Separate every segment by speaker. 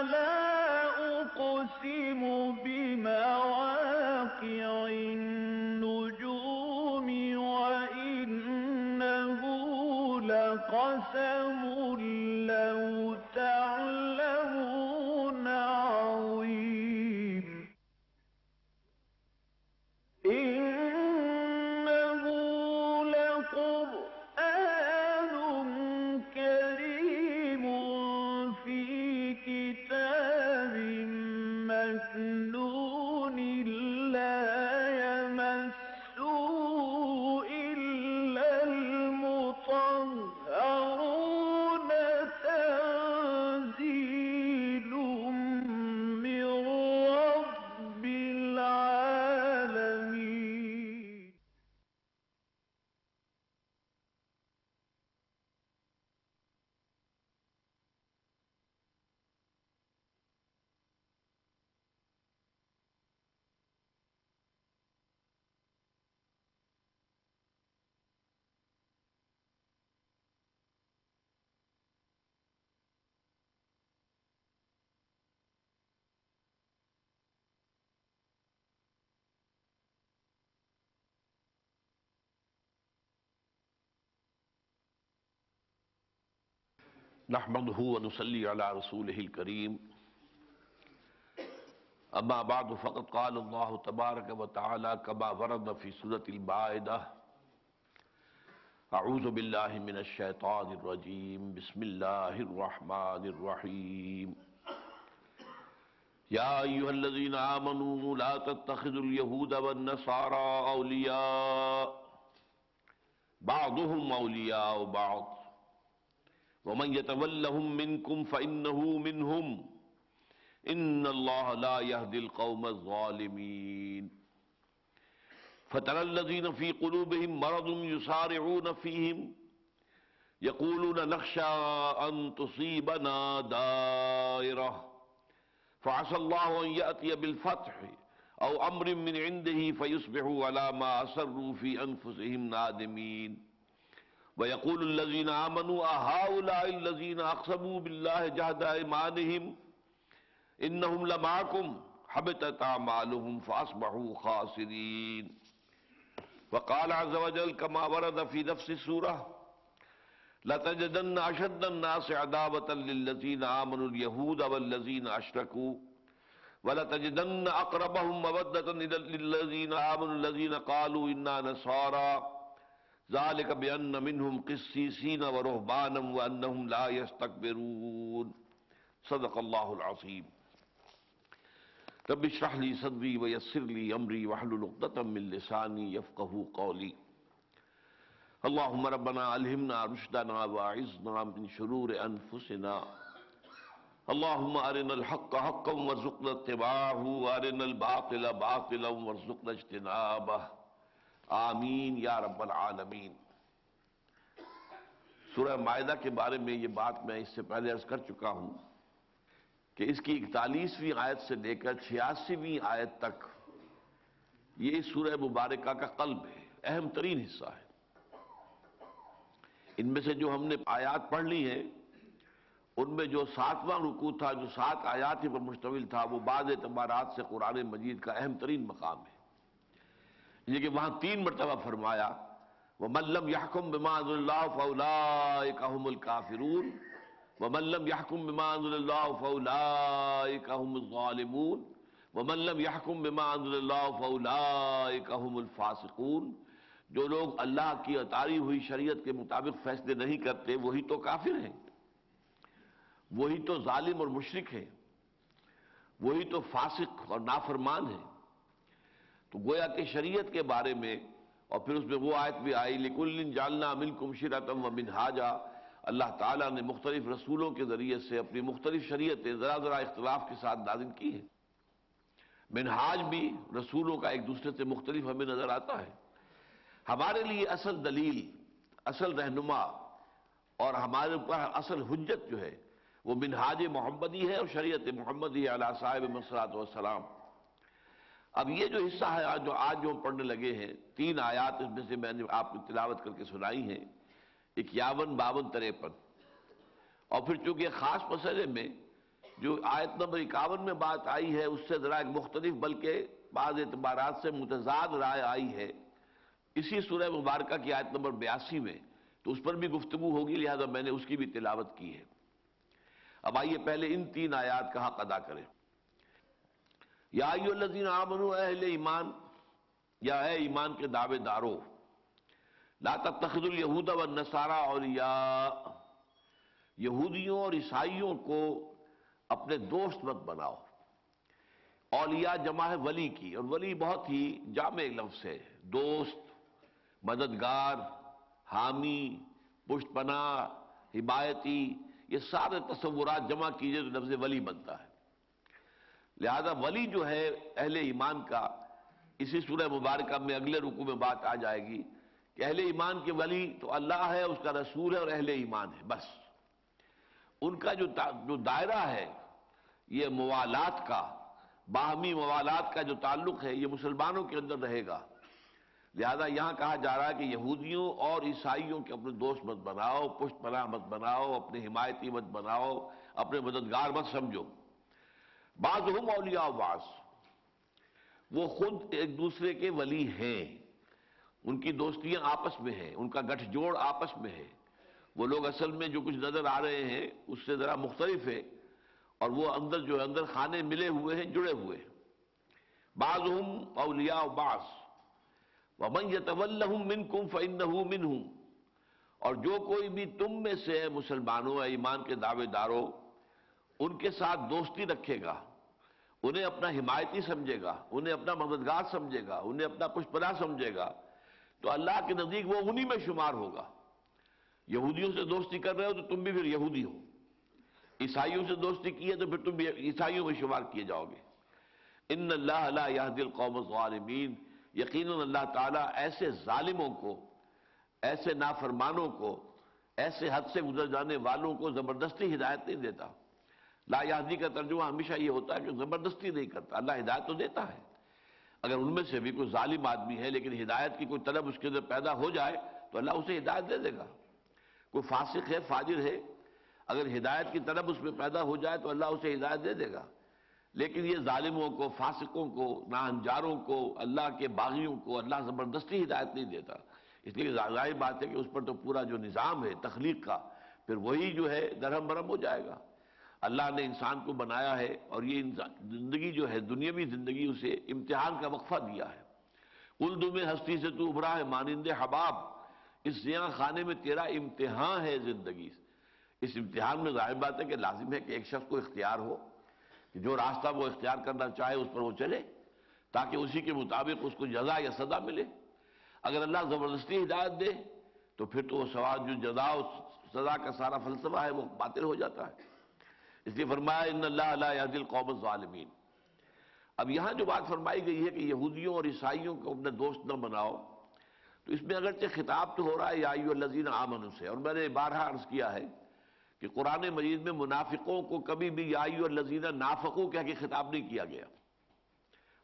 Speaker 1: فلا أقسم بمواقع النجوم وإنه لقسم
Speaker 2: نحمده ونصلي على رسوله الكريم. أما بعد فقد قال الله تبارك وتعالى كما ورد في سورة البائدة أعوذ بالله من الشيطان الرجيم. بسم الله الرحمن الرحيم. يا أيها الذين آمنوا لا تتخذوا اليهود والنصارى أولياء. بعضهم أولياء بعض. ومن يتولهم منكم فإنه منهم. إن الله لا يهدي القوم الظالمين. فترى الذين في قلوبهم مرض يسارعون فيهم. يقولون نخشى أن تصيبنا دائرة. فعسى الله أن يأتي بالفتح أو أمر من عنده فيصبحوا على ما أسروا في أنفسهم نادمين. ويقول الذين آمنوا أهؤلاء الذين أقسموا بالله جهد أيمانهم إنهم لمعكم حبطت أعمالهم فأصبحوا خاسرين. وقال عز وجل كما ورد في نفس السورة لتجدن أشد الناس عداوة للذين آمنوا اليهود والذين أشركوا ولتجدن أقربهم مودة للذين آمنوا الذين قالوا إنا نصارى. ذلك بأن منهم قسيسين ورهبانا وأنهم لا يستكبرون صدق الله العظيم رب اشرح لي صدري ويسر لي أمري واحلل عقدة من لساني يفقهوا قولي اللهم ربنا ألهمنا رشدنا واعذنا من شرور أنفسنا اللهم أرنا الحق حقا وارزقنا اتباعه وأرنا الباطل باطلا وارزقنا اجتنابه۔ آمین یا رب العالمین۔ سورہ معاہدہ کے بارے میں یہ بات میں اس سے پہلے عرض کر چکا ہوں کہ اس کی اکتالیسویں آیت سے لے کر چھیاسیویں آیت تک یہ سورہ مبارکہ کا قلب ہے، اہم ترین حصہ ہے۔ ان میں سے جو ہم نے آیات پڑھ لی ہیں، ان میں جو ساتواں رکوع تھا، جو سات آیات پر مشتمل تھا، وہ بعض اعتبارات سے قرآن مجید کا اہم ترین مقام ہے۔ یہ کہ وہاں تین مرتبہ فرمایا وہ ملم یحکم بمان اللہ فولا کام الکافرون وہ ملم یحکم بمان اللہ فولا کام الظالمون وہ ملم یحکم بمان اللہ فولا کام الفاسقون جو لوگ اللہ کی اتاری ہوئی شریعت کے مطابق فیصلے نہیں کرتے، وہی تو کافر ہیں، وہی تو ظالم اور مشرق ہیں، وہی تو فاسق اور نافرمان ہیں۔ تو گویا کہ شریعت کے بارے میں اور پھر اس میں وہ آیت بھی آئی، لکل جالنا امن کم شرتم و منہاجا اللہ تعالیٰ نے مختلف رسولوں کے ذریعے سے اپنی مختلف شریعتیں ذرا ذرا اختلاف کے ساتھ نازل کی ہیں۔ منہاج بھی رسولوں کا ایک دوسرے سے مختلف ہمیں نظر آتا ہے۔ ہمارے لیے اصل دلیل، اصل رہنما اور ہمارے اوپر اصل حجت جو ہے، وہ منہاج محمدی ہے اور شریعت محمدی علیہ صاحب مسلاط والسلام۔ اب یہ جو حصہ ہے جو آج جو ہم پڑھنے لگے ہیں، تین آیات اس میں سے میں نے آپ کو تلاوت کر کے سنائی ہیں۔ اکیاون، باون تریپن اور پھر چونکہ خاص مسئلے میں جو آیت نمبر اکاون میں بات آئی ہے، اس سے ذرا ایک مختلف بلکہ بعض اعتبارات سے متضاد رائے آئی ہے۔ اسی سورہ مبارکہ کی آیت نمبر بیاسی میں، تو اس پر بھی گفتگو ہوگی، لہذا میں نے اس کی بھی تلاوت کی ہے۔ اب آئیے پہلے ان تین آیات کا حق ادا کریں۔ یا ایو الذین آمنوا اہل ایمان، یا اے ایمان کے دعوے دارو، لا تتخذوا الیہود والنصارى اولیاء، یہودیوں اور عیسائیوں کو اپنے دوست مت بناؤ۔ اولیاء جمع ہے ولی کی، اور ولی بہت ہی جامع لفظ ہے۔ دوست، مددگار، حامی، پشت پناہ حمایتی یہ سارے تصورات جمع کیجیے تو لفظ ولی بنتا ہے۔ لہذا ولی جو ہے اہل ایمان کا، اسی سورہ مبارکہ میں اگلے رکو میں بات آ جائے گی کہ اہل ایمان کے ولی تو اللہ ہے، اس کا رسول ہے اور اہل ایمان ہے، بس۔ ان کا جو جو دائرہ ہے یہ موالات کا، باہمی موالات کا جو تعلق ہے، یہ مسلمانوں کے اندر رہے گا۔ لہذا یہاں کہا جا رہا ہے کہ یہودیوں اور عیسائیوں کے اپنے دوست مت بناؤ، پشت پناہ مت بناؤ اپنے حمایتی مت بناؤ، اپنے مددگار مت سمجھو۔ بعض ہم اولیاء بعض۔ وہ خود ایک دوسرے کے ولی ہیں۔ ان کی دوستیاں آپس میں ہیں، ان کا گٹھ جوڑ آپس میں ہے۔ وہ لوگ اصل میں جو کچھ نظر آ رہے ہیں، اس سے ذرا مختلف ہے۔ اور وہ اندر جو اندر خانے ملے ہوئے ہیں، جڑے ہوئے ہیں۔ بعض ہم اولیاء بعض۔ ومن يتولهم منكم فانه منهم اور جو کوئی بھی تم میں سے مسلمانوں، ایمان کے دعوے داروں، ان کے ساتھ دوستی رکھے گا۔ انہیں اپنا حمایتی سمجھے گا، انہیں اپنا مددگار سمجھے گا، انہیں اپنا پشپنا سمجھے گا، تو اللہ کے نزدیک وہ انہی میں شمار ہوگا۔ یہودیوں سے دوستی کر رہے ہو تو تم بھی پھر یہودی ہو۔ عیسائیوں سے دوستی کی ہے تو پھر تم بھی عیسائیوں میں شمار کیے جاؤ گے۔ ان اللہ لا يهدي القوم الظالمین، یقیناً اللہ تعالیٰ ایسے ظالموں کو، ایسے نافرمانوں کو، ایسے حد سے گزر جانے والوں کو زبردستی ہدایت نہیں دیتا۔ لا یادی کا ترجمہ ہمیشہ یہ ہوتا ہے کہ زبردستی نہیں کرتا، اللہ ہدایت تو دیتا ہے۔ اگر ان میں سے بھی کوئی ظالم آدمی ہے لیکن ہدایت کی کوئی طلب اس کے اندر پیدا ہو جائے تو اللہ اسے ہدایت دے دے گا۔ کوئی فاسق ہے، فاجر ہے، اگر ہدایت کی طلب اس میں پیدا ہو جائے تو اللہ اسے ہدایت دے دے گا۔ لیکن یہ ظالموں کو، فاسقوں کو ناہنجاروں کو، اللہ کے باغیوں کو اللہ زبردستی ہدایت نہیں دیتا۔ اس لیے ظاہر بات ہے کہ اس پر تو پورا جو نظام ہے، تخلیق کا، پھر وہی جو ہے، درہم برہم ہو جائے گا۔ اللہ نے انسان کو بنایا ہے اور یہ زندگی جو ہے، دنیاوی زندگی، اسے امتحان کا وقفہ دیا ہے۔ اردو میں ہستی سے تو ابھرا ہے، مانند حباب، اس زیاں خانے میں تیرا امتحان ہے زندگی۔ اس امتحان میں ظاہر بات ہے کہ لازم ہے کہ ایک شخص کو اختیار ہو، کہ جو راستہ وہ اختیار کرنا چاہے اس پر وہ چلے، تاکہ اسی کے مطابق اس کو جزا یا سزا ملے۔ اگر اللہ زبردستی ہدایت دے، تو پھر تو وہ سوال جو جزا و سزا کا سارا فلسفہ ہے، وہ باطل ہو جاتا ہے۔ اس لیے فرمایا ان اللہ علیہ دل قوم الظالمین اب یہاں جو بات فرمائی گئی ہے کہ یہودیوں اور عیسائیوں کو اپنے دوست نہ بناؤ، تو اس میں اگرچہ خطاب تو ہو رہا ہے، یا الزین آمن سے، اور میں نے بارہا عرض کیا ہے کہ قرآن مجید میں منافقوں کو کبھی بھی یائی اور لذینہ نافقوں کہہ کے خطاب نہیں کیا گیا۔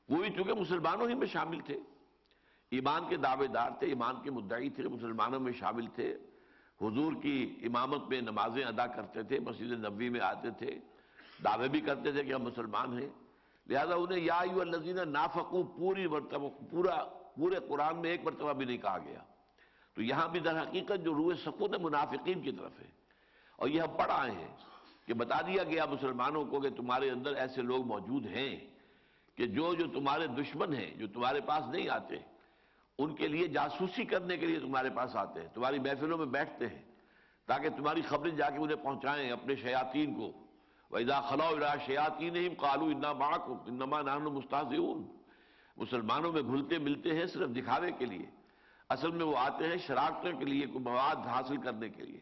Speaker 2: وہی چونکہ مسلمانوں ہی میں شامل تھے، ایمان کے دعوے دار تھے، ایمان کے مدعی تھے مسلمانوں میں شامل تھے۔ حضور کی امامت میں نمازیں ادا کرتے تھے، مسجد نبوی میں آتے تھے، دعوے بھی کرتے تھے کہ ہم مسلمان ہیں۔ لہذا انہیں یا الزینہ نافقو، پوری مرتبہ، پورا، پورے قرآن میں ایک مرتبہ بھی نہیں کہا گیا۔ تو یہاں بھی در حقیقت جو روح سکون منافقین کی طرف ہے۔ اور یہ ہم پڑھ آئے ہیں کہ بتا دیا گیا مسلمانوں کو کہ تمہارے اندر ایسے لوگ موجود ہیں کہ جو جو تمہارے دشمن ہیں، جو تمہارے پاس نہیں آتے ان کے لیے جاسوسی کرنے کے لیے تمہارے پاس آتے ہیں۔ تمہاری محفلوں میں بیٹھتے ہیں تاکہ تمہاری خبریں جا کے انہیں پہنچائیں اپنے شیاطین کو۔ ویزا خلا شیاتی نہیں کالو انا باق انما نان مستحض مسلمانوں میں گھلتے ملتے ہیں صرف دکھاوے کے لیے۔ اصل میں وہ آتے ہیں شرارتوں کے لیے، کوئی مواد حاصل کرنے کے لیے۔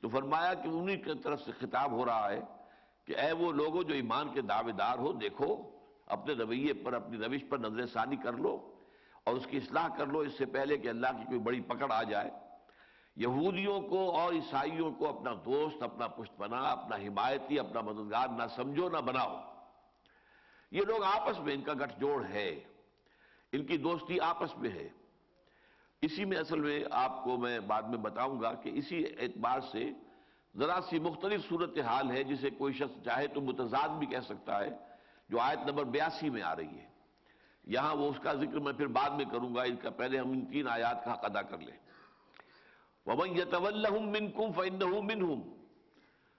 Speaker 2: تو فرمایا کہ انہی کی طرف سے خطاب ہو رہا ہے کہ اے وہ لوگوں جو ایمان کے دعوے دار ہو، دیکھو، اپنے رویے پر، اپنی روش پر نظر ثانی کر لو۔ اور اس کی اصلاح کر لو اس سے پہلے کہ اللہ کی کوئی بڑی پکڑ آ جائے۔ یہودیوں کو اور عیسائیوں کو اپنا دوست، اپنا پشت پناہ اپنا حمایتی، اپنا مددگار نہ سمجھو، نہ بناؤ۔ یہ لوگ آپس میں ان کا گٹھ جوڑ ہے۔ ان کی دوستی آپس میں ہے۔ اسی میں اصل میں آپ کو میں بعد میں بتاؤں گا کہ اسی اعتبار سے ذرا سی مختلف صورتحال ہے جسے کوئی شخص چاہے تو متضاد بھی کہہ سکتا ہے، جو آیت نمبر بیاسی میں آ رہی ہے۔ یہاں وہ اس کا ذکر میں پھر بعد میں کروں گا ان کا پہلے ہم ان تین آیات کا حق ادا کر لیں۔ وَمَنْ يَتَوَلَّهُمْ مِنْكُمْ فَإِنَّهُ مِنْهُمْ۔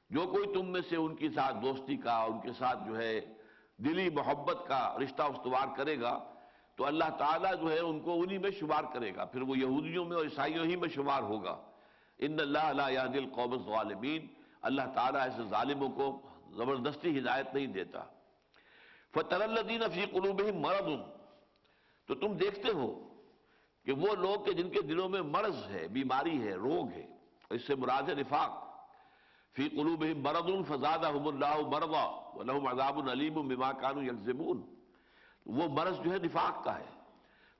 Speaker 2: جو کوئی تم میں سے ان کے ساتھ دوستی کا، ان کے ساتھ جو ہے دلی محبت کا رشتہ استوار کرے گا، تو اللہ تعالیٰ جو ہے ان کو انہی میں شمار کرے گا۔ پھر وہ یہودیوں میں اور عیسائیوں ہی میں شمار ہوگا۔ ان اللہ لا يهدي القوم الظالمین اللہ تعالیٰ ایسے ظالموں کو زبردستی ہدایت نہیں دیتا۔ فَتَرَ الَّذِينَ فِي قُلُوبِهِمْ مَرَضٌ۔ تو تم دیکھتے ہو کہ وہ لوگ کہ جن کے دلوں میں مرض ہے، بیماری ہے، روگ ہے، اس سے مراد ہے نفاق۔ فی قلوبہم مرض فزادہم اللہ مرضا ولہم عذاب علیم بما كانوا یکذبون۔ وہ مرض جو ہے نفاق کا ہے۔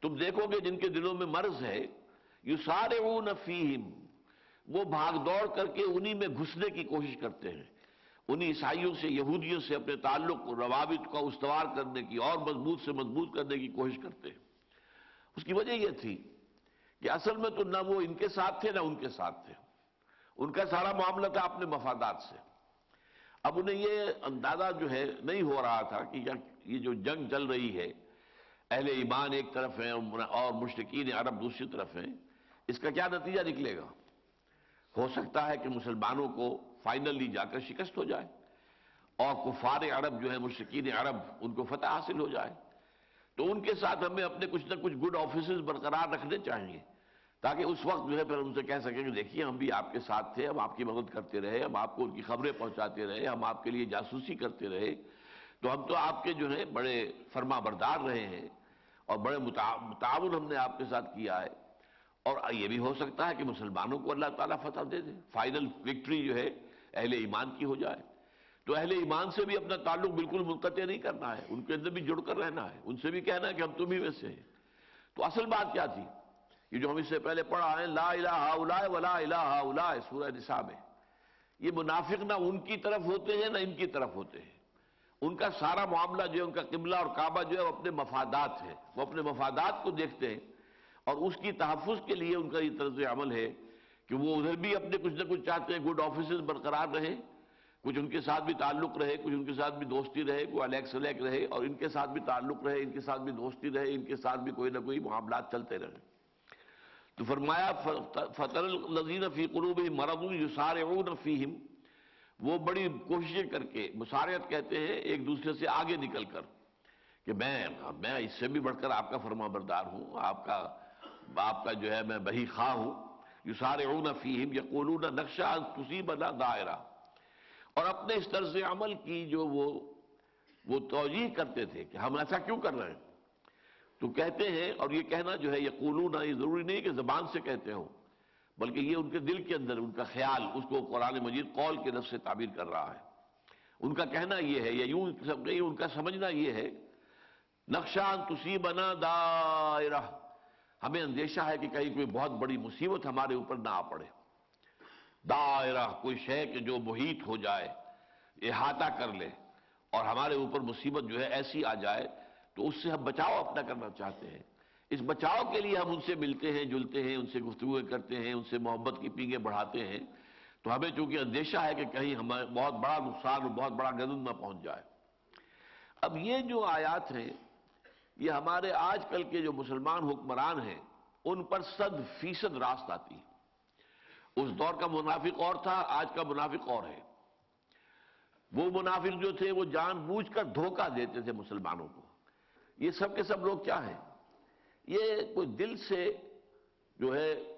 Speaker 2: تم دیکھو گے جن کے دلوں میں مرض ہے، یسارعون فیہم۔ وہ بھاگ دوڑ کر کے انہی میں گھسنے کی کوشش کرتے ہیں۔ انہی عیسائیوں سے، یہودیوں سے اپنے تعلق روابط کو استوار کرنے کی اور مضبوط سے مضبوط کرنے کی کوشش کرتے ہیں۔ اس کی وجہ یہ تھی کہ اصل میں تو نہ وہ ان کے ساتھ تھے، نہ ان کے ساتھ تھے۔ ان کا سارا معاملہ تھا اپنے مفادات سے۔ اب انہیں یہ اندازہ جو ہے نہیں ہو رہا تھا کہ یہ جو جنگ چل رہی ہے، اہل ایمان ایک طرف ہیں اور مشرقین عرب دوسری طرف ہیں، اس کا کیا نتیجہ نکلے گا؟ ہو سکتا ہے کہ مسلمانوں کو فائنلی جا کر شکست ہو جائے اور کفار عرب جو ہے مشرقین عرب، ان کو فتح حاصل ہو جائے۔ تو ان کے ساتھ ہمیں اپنے کچھ نہ کچھ گڈ آفیسز برقرار رکھنے چاہیے، تاکہ اس وقت جو ہے پھر ان سے کہہ سکیں کہ دیکھیے، ہم بھی آپ کے ساتھ تھے، ہم آپ کی مدد کرتے رہے، ہم آپ کو ان کی خبریں پہنچاتے رہے، ہم آپ کے لیے جاسوسی کرتے رہے۔ تو ہم تو آپ کے جو ہے بڑے فرما بردار رہے ہیں اور بڑے متعاون ہم نے آپ کے ساتھ کیا ہے۔ اور یہ بھی ہو سکتا ہے کہ مسلمانوں کو اللہ تعالیٰ فتح دے دے۔ فائنل وکٹری جو ہے اہل ایمان کی ہو جائے۔ تو اہل ایمان سے بھی اپنا تعلق بالکل منقطع نہیں کرنا ہے، ان کے اندر بھی جڑ کر رہنا ہے۔ ان سے بھی کہنا ہے کہ ہم تم ہی میں سے ہیں۔ تو اصل بات کیا تھی؟ یہ جو ہم اس سے پہلے پڑھا ہے لا الہ الا ولا الہ الا سورہ نساء میں۔ یہ منافق نہ ان کی طرف ہوتے ہیں، نہ ان کی طرف ہوتے ہیں۔ ان کا سارا معاملہ جو ہے، ان کا قبلہ اور کعبہ جو ہے، وہ اپنے مفادات ہے وہ اپنے مفادات کو دیکھتے ہیں اور اس کی تحفظ کے لیے ان کا یہ طرز عمل ہے۔ کہ وہ ادھر بھی اپنے کچھ نہ کچھ چاہتے ہیں گڈ آفیسز برقرار رہے کچھ ان کے ساتھ بھی تعلق رہے، کچھ ان کے ساتھ بھی دوستی رہے، کوئی الیک سلیک رہے اور ان کے ساتھ بھی تعلق رہے، ان کے ساتھ بھی دوستی رہے، ان کے ساتھ بھی کوئی نہ کوئی معاملات چلتے رہے تو فرمایا، فتر الزین فی قلوب مرض یسارعون فیہم وہ بڑی کوششیں کر کے، مسارعت کہتے ہیں، ایک دوسرے سے آگے نکل کر کہ میں میں اس سے بھی بڑھ کر آپ کا فرما بردار ہوں، آپ کا آپ کا جو ہے، میں بہی خواہ ہوں۔ یسارعون فیہم، یقولون نقشہ تصیبنا دائرہ۔ اور اپنے اس طرز عمل کی جو وہ وہ توجیح کرتے تھے کہ ہم ایسا کیوں کر رہے ہیں؟ تو کہتے ہیں، اور یہ کہنا جو ہے، یقولون، یہ ضروری نہیں کہ زبان سے کہتے ہوں، بلکہ یہ ان کے دل کے اندر، ان کا خیال، اس کو قرآن مجید قول کے لفظ سے تعبیر کر رہا ہے۔ ان کا کہنا یہ ہے، یا یوں ان کا سمجھنا یہ ہے نقشان تصیبنا دائرہ۔ ہمیں اندیشہ ہے کہ کہیں کوئی بہت بڑی مصیبت ہمارے اوپر نہ آ پڑے۔ دائرہ کوئی شے کہ جو محیط ہو جائے، احاطہ کر لے اور ہمارے اوپر مصیبت جو ہے ایسی آ جائے تو اس سے ہم بچاؤ اپنا کرنا چاہتے ہیں۔ اس بچاؤ کے لیے ہم ان سے ملتے ہیں، جلتے ہیں، ان سے گفتگو کرتے ہیں، ان سے محبت کی پینگیں بڑھاتے ہیں۔ تو ہمیں چونکہ اندیشہ ہے کہ کہیں ہمیں بہت بڑا نقصان اور بہت بڑا گزن نہ پہنچ جائے۔ اب یہ جو آیات ہیں یہ ہمارے آج کل کے جو مسلمان حکمران ہیں، ان پر صد فیصد راست آتی ہے۔ اس دور کا منافق اور تھا، آج کا منافق اور ہے۔ وہ منافق جو تھے، وہ جان بوجھ کر دھوکہ دیتے تھے مسلمانوں کو۔ یہ سب کے سب لوگ کیا ہیں؟ یہ کوئی دل سے جو ہے،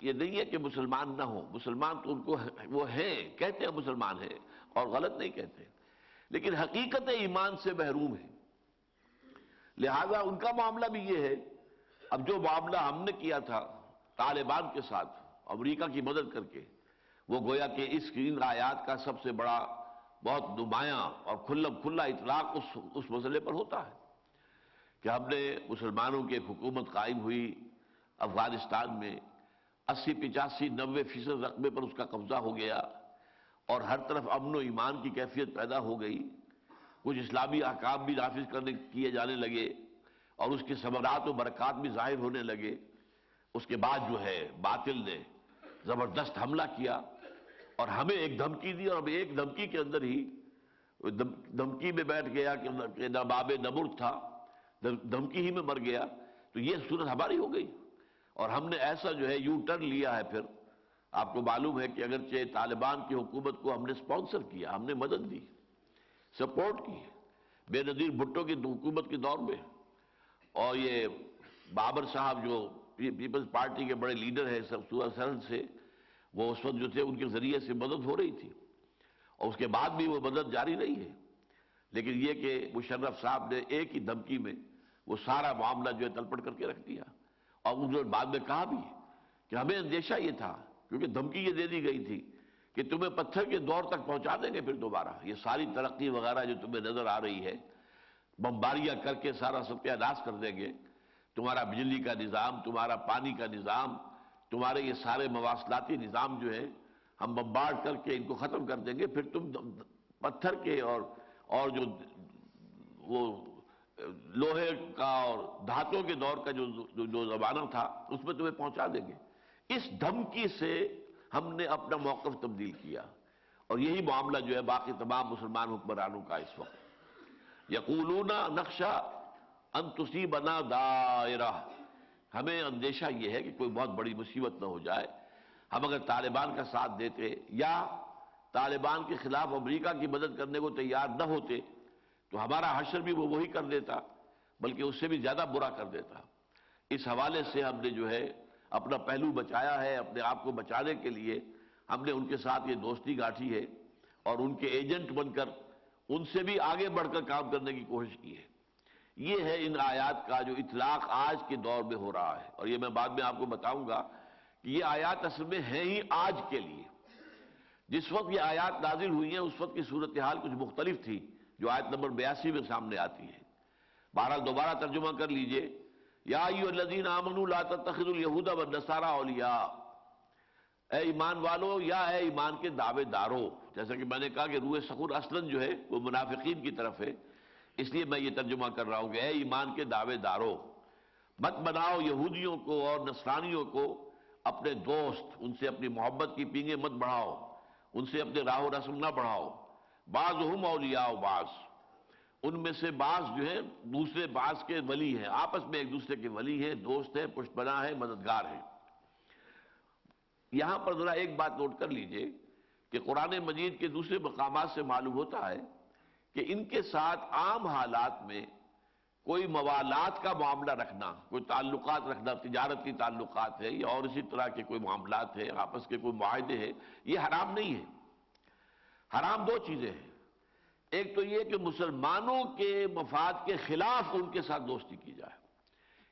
Speaker 2: یہ نہیں ہے کہ مسلمان نہ ہو مسلمان تو ان کو وہ ہیں، کہتے ہیں مسلمان ہیں اور غلط نہیں کہتے۔ لیکن حقیقت ایمان سے محروم ہے لہذا ان کا معاملہ بھی یہ ہے۔ اب جو معاملہ ہم نے کیا تھا طالبان کے ساتھ، امریکہ کی مدد کر کے، وہ گویا کہ اس ان آیات کا سب سے بڑا بہت نمایاں اور کھلا کھلا اطلاق اس اس مسئلے پر ہوتا ہے کہ ہم نے مسلمانوں کی ایک حکومت قائم ہوئی افغانستان میں، اسی پچاسی نوے فیصد رقبے پر اس کا قبضہ ہو گیا اور ہر طرف امن و ایمان کی کیفیت پیدا ہو گئی۔ کچھ اسلامی احکام بھی نافذ کرنے کیے جانے لگے اور اس کے ثمرات و برکات بھی ظاہر ہونے لگے۔ اس کے بعد جو ہے، باطل نے زبردست حملہ کیا اور ہمیں ایک دھمکی دی اور ہم ایک دھمکی کے اندر ہی دھمکی میں بیٹھ گیا کہ نباب نبر تھا دھمکی ہی میں مر گیا۔ تو یہ صورت ہماری ہو گئی۔ اور ہم نے ایسا جو ہے یو ٹرن لیا ہے پھر۔ آپ کو معلوم ہے کہ اگرچہ طالبان کی حکومت کو ہم نے سپانسر کیا، ہم نے مدد دی۔ سپورٹ کی بے نظیر بھٹو کی حکومت کے دور میں۔ اور یہ بابر صاحب جو پیپلز پارٹی کے بڑے لیڈر ہیں سورہ سرحد سے، وہ اس وقت جو تھے، ان کے ذریعے سے مدد ہو رہی تھی۔ اور اس کے بعد بھی وہ مدد جاری نہیں ہے۔ لیکن یہ کہ مشرف صاحب نے ایک ہی دھمکی میں وہ سارا معاملہ جو ہے تلپٹ کر کے رکھ دیا۔ اور انہوں نے بعد میں کہا بھی کہ ہمیں اندیشہ یہ تھا، کیونکہ دھمکی یہ دے دی گئی تھی کہ تمہیں پتھر کے دور تک پہنچا دیں گے پھر دوبارہ۔ یہ ساری ترقی وغیرہ جو تمہیں نظر آ رہی ہے، بمباریاں کر کے سارا ستیہ ناش کر دیں گے۔ تمہارا بجلی کا نظام، تمہارا پانی کا نظام، تمہارے یہ سارے مواصلاتی نظام جو ہے ہم بمبارڈ کر کے ان کو ختم کر دیں گے۔ پھر تم پتھر کے اور اور جو وہ لوہے کا اور دھاتوں کے دور کا جو جو زمانہ تھا، اس میں تمہیں پہنچا دیں گے۔ اس دھمکی سے ہم نے اپنا موقف تبدیل کیا اور یہی معاملہ جو ہے باقی تمام مسلمان حکمرانوں کا اس وقت۔ یقولون نقشہ انتسی بنا دائرہ۔ ہمیں اندیشہ یہ ہے کہ کوئی بہت بڑی مصیبت نہ ہو جائے۔ ہم اگر طالبان کا ساتھ دیتے یا طالبان کے خلاف امریکہ کی مدد کرنے کو تیار نہ ہوتے، تو ہمارا حشر بھی وہ وہی کر دیتا، بلکہ اس سے بھی زیادہ برا کر دیتا۔ اس حوالے سے ہم نے جو ہے اپنا پہلو بچایا ہے، اپنے آپ کو بچانے کے لیے ہم نے ان کے ساتھ یہ دوستی گاٹھی ہے اور ان کے ایجنٹ بن کر ان سے بھی آگے بڑھ کر کام کرنے کی کوشش کی ہے۔ یہ ہے ان آیات کا جو اطلاق آج کے دور میں ہو رہا ہے۔ اور یہ میں بعد میں آپ کو بتاؤں گا کہ یہ آیات اصل میں ہیں ہی آج کے لیے۔ جس وقت یہ آیات نازل ہوئی ہیں، اس وقت کی صورتحال کچھ مختلف تھی، جو آیت نمبر بیاسی میں سامنے آتی ہے۔ بہرحال دوبارہ ترجمہ کر لیجیے۔ یا ایو الذین آمنوا لا تتخذوا اليہود والنصارى اولیاء۔ اے ایمان والو یا اے ایمان کے دعوے دارو، جیسا کہ میں نے کہا کہ روح سخور اصلاً جو ہے وہ منافقین کی طرف ہے۔ اس لیے میں یہ ترجمہ کر رہا ہوں کہ اے ایمان کے دعوے دارو، مت بناؤ یہودیوں کو اور نصرانیوں کو، اپنے دوست، ان سے اپنی محبت کی پینگیں مت بڑھاؤ، ان سے اپنے راہ و رسم نہ بڑھاؤ۔ بعض ہم اولیاء بعض۔ ان میں سے بعض جو ہے دوسرے بعض کے ولی ہیں۔ آپس میں ایک دوسرے کے ولی ہیں، دوست ہیں پشت بنا ہے مددگار ہیں۔ یہاں پر ذرا ایک بات نوٹ کر لیجیے کہ قرآن مجید کے دوسرے مقامات سے معلوم ہوتا ہے کہ ان کے ساتھ عام حالات میں کوئی موالات کا معاملہ رکھنا، کوئی تعلقات رکھنا تجارتی تعلقات ہے یا اور اسی طرح کے کوئی معاملات ہیں، آپس کے کوئی معاہدے ہیں، یہ حرام نہیں ہے۔ حرام دو چیزیں ہیں۔ ایک تو یہ کہ مسلمانوں کے مفاد کے خلاف ان کے ساتھ دوستی کی جائے۔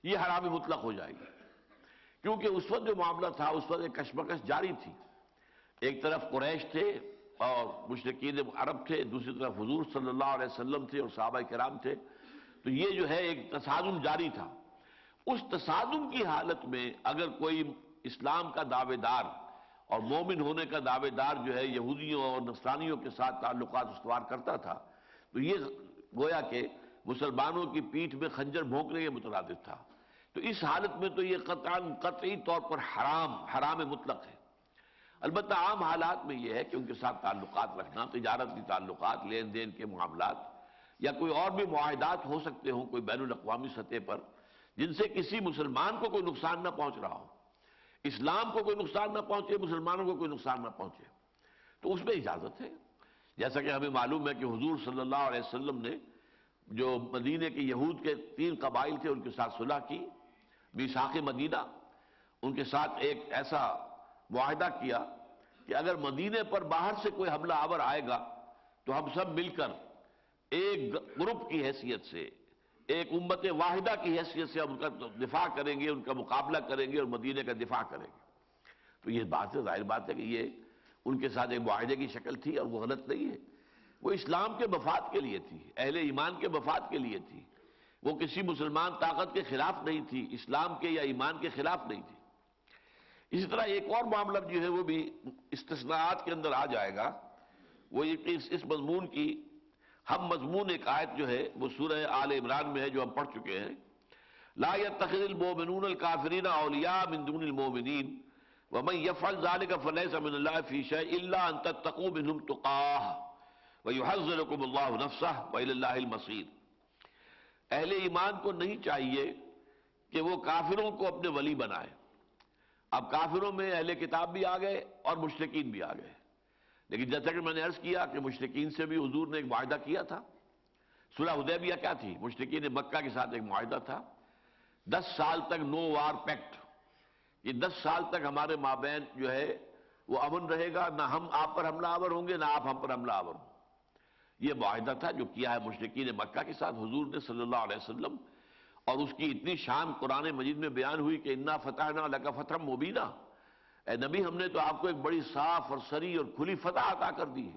Speaker 2: یہ حرام مطلق ہو جائے گی۔ کیونکہ اس وقت جو معاملہ تھا، اس وقت ایک کشمکش جاری تھی۔ ایک طرف قریش تھے اور مشرقین عرب تھے، دوسری طرف حضور صلی اللہ علیہ وسلم تھے اور صحابہ کرام تھے۔ تو یہ جو ہے، ایک تصادم جاری تھا۔ اس تصادم کی حالت میں اگر کوئی اسلام کا دعوے دار اور مومن ہونے کا دعوے دار جو ہے یہودیوں اور نسلانیوں کے ساتھ تعلقات استوار کرتا تھا۔ تو یہ گویا کہ مسلمانوں کی پیٹھ میں خنجر بھونکنے کے مترادف تھا۔ تو اس حالت میں تو یہ قطعاً قطعی طور پر حرام حرام مطلق ہے۔ البتہ عام حالات میں یہ ہے کہ ان کے ساتھ تعلقات رکھنا تجارت کی تعلقات، لین دین کے معاملات یا کوئی اور بھی معاہدات ہو سکتے ہوں، کوئی بین الاقوامی سطح پر، جن سے کسی مسلمان کو کوئی نقصان نہ پہنچ رہا ہو۔ اسلام کو کوئی نقصان نہ پہنچے، مسلمانوں کو کوئی نقصان نہ پہنچے۔ تو اس میں اجازت ہے۔ جیسا کہ ہمیں معلوم ہے کہ حضور صلی اللہ علیہ وسلم نے جو مدینہ کے یہود کے تین قبائل تھے، ان کے ساتھ صلح کی بیساخ مدینہ، ان کے ساتھ ایک ایسا معاہدہ کیا کہ اگر مدینے پر باہر سے کوئی حملہ آور آئے گا، تو ہم سب مل کر ایک گروپ کی حیثیت سے ایک امت واحدہ کی حیثیت سے ہم ان کا دفاع کریں گے، ان کا مقابلہ کریں گے اور مدینے کا دفاع کریں گے۔ تو یہ بات ہے، ظاہر بات ہے کہ یہ ان کے ساتھ ایک معاہدے کی شکل تھی اور وہ غلط نہیں ہے۔ وہ اسلام کے مفاد کے لیے تھی، اہل ایمان کے مفاد کے لیے تھی۔ وہ کسی مسلمان طاقت کے خلاف نہیں تھی، اسلام کے یا ایمان کے خلاف نہیں تھی۔ اسی طرح ایک اور معاملہ جو ہے وہ بھی استثناءات کے اندر آ جائے گا۔ وہ اس مضمون کی ہم مضمون ایک آیت جو ہے، وہ سورہ آل عمران میں ہے جو ہم پڑھ چکے ہیں۔ لا يتخذ المؤمنون الكافرین اولیاء من دون المؤمنین، ومن يفعل ذلك فليس من الله في شيء الا ان تتقوا منهم تقاه ويحذركم الله نفسه والى الله المصير اہل ایمان کو نہیں چاہیے کہ وہ کافروں کو اپنے ولی بنائے۔ اب کافروں میں اہل کتاب بھی آ گئے اور مشرقین بھی آ گئے۔ لیکن جیسا کہ میں نے عرض کیا کہ مشرقین سے بھی حضور نے ایک معاہدہ کیا تھا۔ صلح حدیبیہ کیا تھی؟ مشرقین مکہ کے ساتھ ایک معاہدہ تھا۔ دس سال تک نو وار پیکٹ۔ یہ دس سال تک ہمارے مابین جو ہے، وہ امن رہے گا۔ نہ ہم آپ پر حملہ آور ہوں گے، نہ آپ ہم پر حملہ آور ہوں۔ یہ معاہدہ تھا جو کیا ہے مشرقین مکہ کے ساتھ۔ حضور نے صلی اللہ علیہ وسلم اور اس کی اتنی شان قرآن مجید میں بیان ہوئی کہ انا فتح نہ لگا فتح مبینہ اے نبی، ہم نے تو آپ کو ایک بڑی صاف اور سری اور کھلی فتح عطا کر دی ہے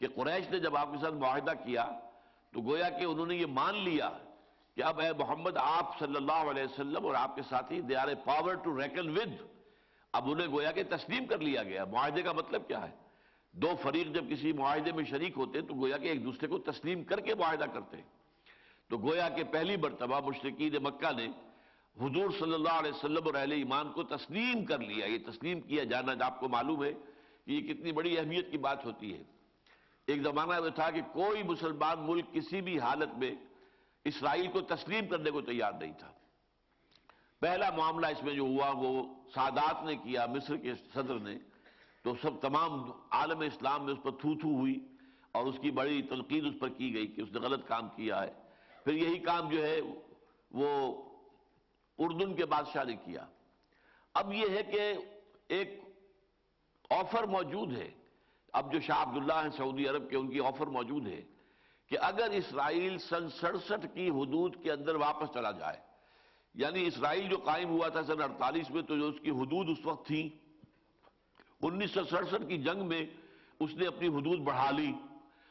Speaker 2: کہ قریش نے جب آپ کے ساتھ معاہدہ کیا تو گویا کہ انہوں نے یہ مان لیا کہ اب اے محمد، آپ صلی اللہ علیہ وسلم اور آپ کے ساتھی they are a power to reckon with اب انہیں گویا کہ تسلیم کر لیا گیا۔ معاہدے کا مطلب کیا ہے؟ دو فریق جب کسی معاہدے میں شریک ہوتے ہیں تو گویا کہ ایک دوسرے کو تسلیم کر کے معاہدہ کرتے۔ ہیں تو گویا کہ پہلی مرتبہ مشرقین مکہ نے حضور صلی اللہ علیہ وسلم اور اہل ایمان کو تسلیم کر لیا۔ یہ تسلیم کیا جانا آپ کو معلوم ہے کہ یہ کتنی بڑی اہمیت کی بات ہوتی ہے۔ ایک زمانہ میں تھا کہ کوئی مسلمان ملک کسی بھی حالت میں اسرائیل کو تسلیم کرنے کو تیار نہیں تھا۔ پہلا معاملہ اس میں جو ہوا، وہ سادات نے کیا، مصر کے صدر نے۔ تو سب تمام عالم اسلام میں اس پر تھو تھو ہوئی اور اس کی بڑی تنقید اس پر کی گئی کہ اس نے غلط کام کیا ہے۔ پھر یہی کام جو ہے، وہ اردن کے بادشاہ نے کیا۔ اب یہ ہے کہ ایک آفر موجود ہے۔ اب جو شاہ عبداللہ ہیں سعودی عرب کے، ان کی آفر موجود ہے کہ اگر اسرائیل سن سڑسٹھ کی حدود کے اندر واپس چلا جائے یعنی اسرائیل جو قائم ہوا تھا سن اڑتالیس میں، تو جو اس کی حدود اس وقت تھی، انیس سو سڑسٹھ کی جنگ میں اس نے اپنی حدود بڑھا لی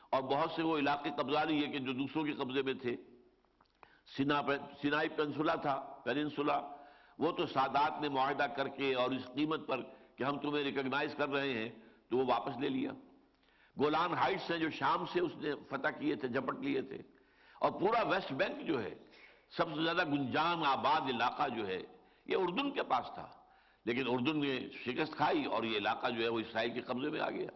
Speaker 2: اور بہت سے وہ علاقے قبضہ لیے کہ جو دوسروں کے قبضے میں تھے۔ سینائی پینسولا تھا پینسولا وہ تو سادات نے معاہدہ کر کے اور اس قیمت پر کہ ہم تمہیں ریکگنائز کر رہے ہیں، تو وہ واپس لے لیا۔ گولان ہائٹس ہیں جو شام سے اس نے فتح کیے تھے، جھپٹ لیے تھے۔ اور پورا ویسٹ بینک جو ہے، سب سے زیادہ گنجان آباد علاقہ جو ہے، یہ اردن کے پاس تھا۔ لیکن اردن نے شکست کھائی اور یہ علاقہ جو ہے، وہ اسرائیل کے قبضے میں آ گیا۔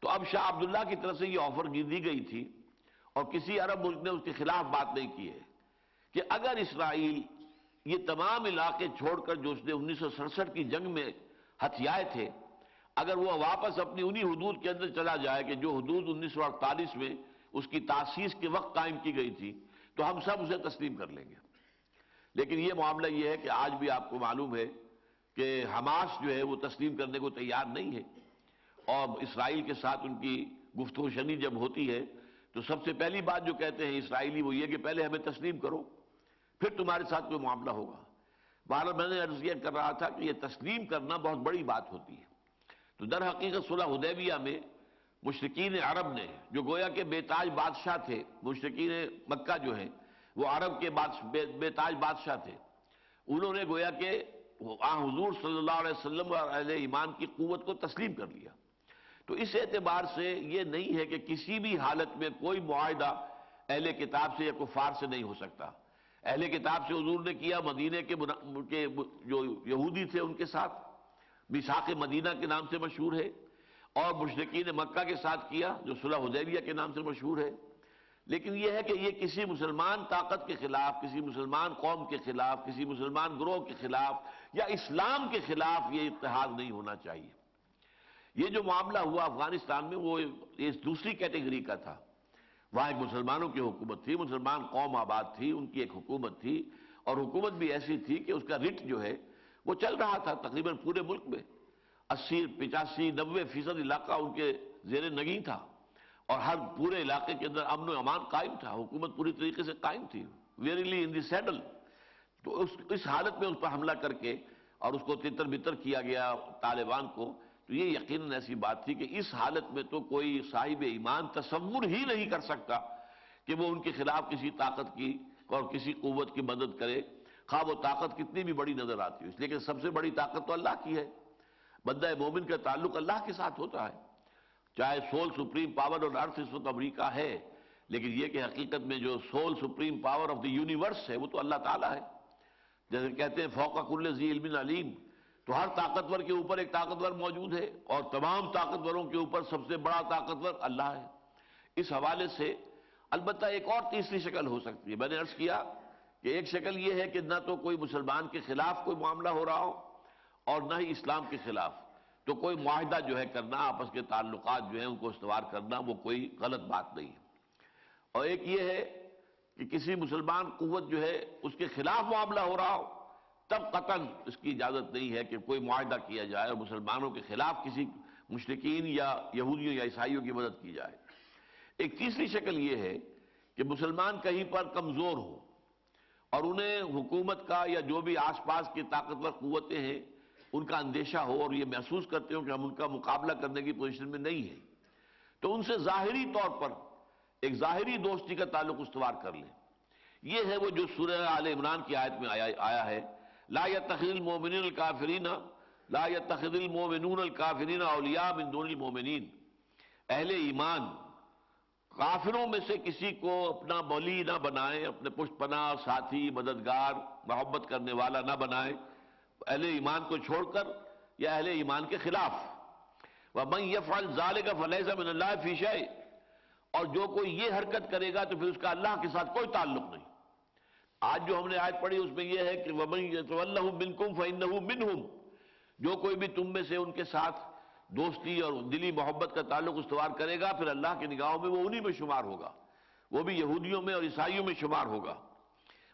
Speaker 2: تو اب شاہ عبداللہ کی طرف سے یہ آفر دی گئی تھی اور کسی عرب ملک نے اس کے خلاف بات نہیں کی ہے۔ کہ اگر اسرائیل یہ تمام علاقے چھوڑ کر جو اس نے انیس سو سڑسٹھ کی جنگ میں ہتھیائے تھے، اگر وہ واپس اپنی انہی حدود کے اندر چلا جائے کہ جو حدود انیس سو اڑتالیس میں اس کی تاسیس کے وقت قائم کی گئی تھی، تو ہم سب اسے تسلیم کر لیں گے۔ لیکن یہ معاملہ یہ ہے کہ آج بھی آپ کو معلوم ہے کہ حماس جو ہے وہ تسلیم کرنے کو تیار نہیں ہے۔ اور اسرائیل کے ساتھ ان کی گفتگو شنی جب ہوتی ہے، تو سب سے پہلی بات جو کہتے ہیں اسرائیلی وہ یہ کہ پہلے ہمیں تسلیم کرو۔ پھر تمہارے ساتھ کوئی معاملہ ہوگا۔ بہرحال میں نے عرض یہ کر رہا تھا کہ یہ تسلیم کرنا بہت بڑی بات ہوتی ہے۔ تو در حقیقت صلح حدیبیہ میں مشرقین عرب نے، جو گویا کے بے تاج بادشاہ تھے مشرقین مکہ جو ہیں، وہ عرب کے بے تاج بادشاہ تھے۔ انہوں نے گویا کہ حضور صلی اللہ علیہ وسلم اور اہل ایمان کی قوت کو تسلیم کر لیا۔ تو اس اعتبار سے یہ نہیں ہے کہ کسی بھی حالت میں کوئی معاہدہ اہل کتاب سے یا کفار سے نہیں ہو سکتا۔ اہل کتاب سے حضور نے کیا، مدینہ کے جو یہودی تھے ان کے ساتھ۔ بساق مدینہ کے نام سے مشہور ہے اور مشرقین مکہ کے ساتھ کیا، جو صلح حدیبیہ کے نام سے مشہور ہے۔ لیکن یہ ہے کہ یہ کسی مسلمان طاقت کے خلاف، کسی مسلمان قوم کے خلاف، کسی مسلمان گروہ کے خلاف یا اسلام کے خلاف یہ اتحاد نہیں ہونا چاہیے۔ یہ جو معاملہ ہوا افغانستان میں، وہ اس دوسری کیٹیگری کا تھا۔ وہاں ایک مسلمانوں کی حکومت تھی، مسلمان قوم آباد تھی، ان کی ایک حکومت تھی، اور حکومت بھی ایسی تھی کہ اس کا رٹ جو ہے وہ چل رہا تھا تقریباً پورے ملک میں۔ اسی پچاسی، نوے فیصد علاقہ ان کے زیر نگی تھا، اور ہر پورے علاقے کے اندر امن و امان قائم تھا۔ حکومت پوری طریقے سے قائم تھی۔ ویریلی ان دی سیڈل تو اس اس حالت میں اس پر حملہ کر کے اور اس کو تتر بتر کیا گیا طالبان کو۔ تو یہ یقیناً ایسی بات تھی کہ اس حالت میں تو کوئی صاحب ایمان تصور ہی نہیں کر سکتا کہ وہ ان کے خلاف کسی طاقت کی اور کسی قوت کی مدد کرے۔ خواہ وہ طاقت کتنی بھی بڑی نظر آتی ہے اس لیے کہ سب سے بڑی طاقت تو اللہ کی ہے۔ بندہ مومن کا تعلق اللہ کے ساتھ ہوتا ہے۔ چاہے سول سپریم پاور اور ارتھ اس وقت امریکہ ہے، لیکن یہ کہ حقیقت میں جو sole supreme power of the universe ہے، وہ تو اللہ تعالیٰ ہے۔ جیسے کہتے ہیں، فوقہ کل ذی علم علیم۔ تو ہر طاقتور کے اوپر ایک طاقتور موجود ہے اور تمام طاقتوروں کے اوپر سب سے بڑا طاقتور اللہ ہے۔ اس حوالے سے البتہ ایک اور تیسری شکل ہو سکتی ہے۔ میں نے عرض کیا کہ ایک شکل یہ ہے کہ نہ تو کوئی مسلمان کے خلاف کوئی معاملہ ہو رہا ہو اور نہ ہی اسلام کے خلاف۔ تو کوئی معاہدہ جو ہے کرنا، آپس کے تعلقات جو ہیں ان کو استوار کرنا، وہ کوئی غلط بات نہیں ہے۔ اور ایک یہ ہے کہ کسی مسلمان قوت جو ہے اس کے خلاف معاملہ ہو رہا ہو تب قطن اس کی اجازت نہیں ہے کہ کوئی معاہدہ کیا جائے اور مسلمانوں کے خلاف کسی مشرقین یا یہودیوں یا عیسائیوں کی مدد کی جائے۔ ایک تیسری شکل یہ ہے کہ مسلمان کہیں پر کمزور ہو اور انہیں حکومت کا یا جو بھی آس پاس کی طاقتور قوتیں ہیں، ان کا اندیشہ ہو اور یہ محسوس کرتے ہو کہ ہم ان کا مقابلہ کرنے کی پوزیشن میں نہیں ہیں۔ تو ان سے ظاہری طور پر ایک ظاہری دوستی کا تعلق استوار کر لیں۔ یہ ہے وہ جو سورہ آل عمران کی آیت میں آیا آیا ہے۔ لا يتخذ المؤمنین الکافرین لا يتخذ المؤمنون الکافرین اولیاء من دون المؤمنین۔ اہل ایمان، کافروں میں سے کسی کو اپنا بولی نہ بنائیں، اپنے پشت پناہ، ساتھی، مددگار، محبت کرنے والا نہ بنائیں۔ اہل ایمان کو چھوڑ کر یا اہل ایمان کے خلاف۔ وَمَنْ يَفْعَلْ ذَلِكَ فَلَيْسَ مِنَ اللَّهِ فِي شَيْءٍ۔ اور جو کوئی یہ حرکت کرے گا تو پھر اس کا اللہ کے ساتھ کوئی تعلق نہیں۔ آج جو ہم نے آیت پڑھی اس میں یہ ہے کہ وَمَنْ يَتَوَلَّهُ مِنْكُمْ فَإِنَّهُ مِنْهُمْ جو کوئی بھی تم میں سے ان کے ساتھ دوستی اور دلی محبت کا تعلق استوار کرے گا، پھر اللہ کی نگاہوں میں وہ انہی میں شمار ہوگا۔ وہ بھی یہودیوں میں اور عیسائیوں میں شمار ہوگا۔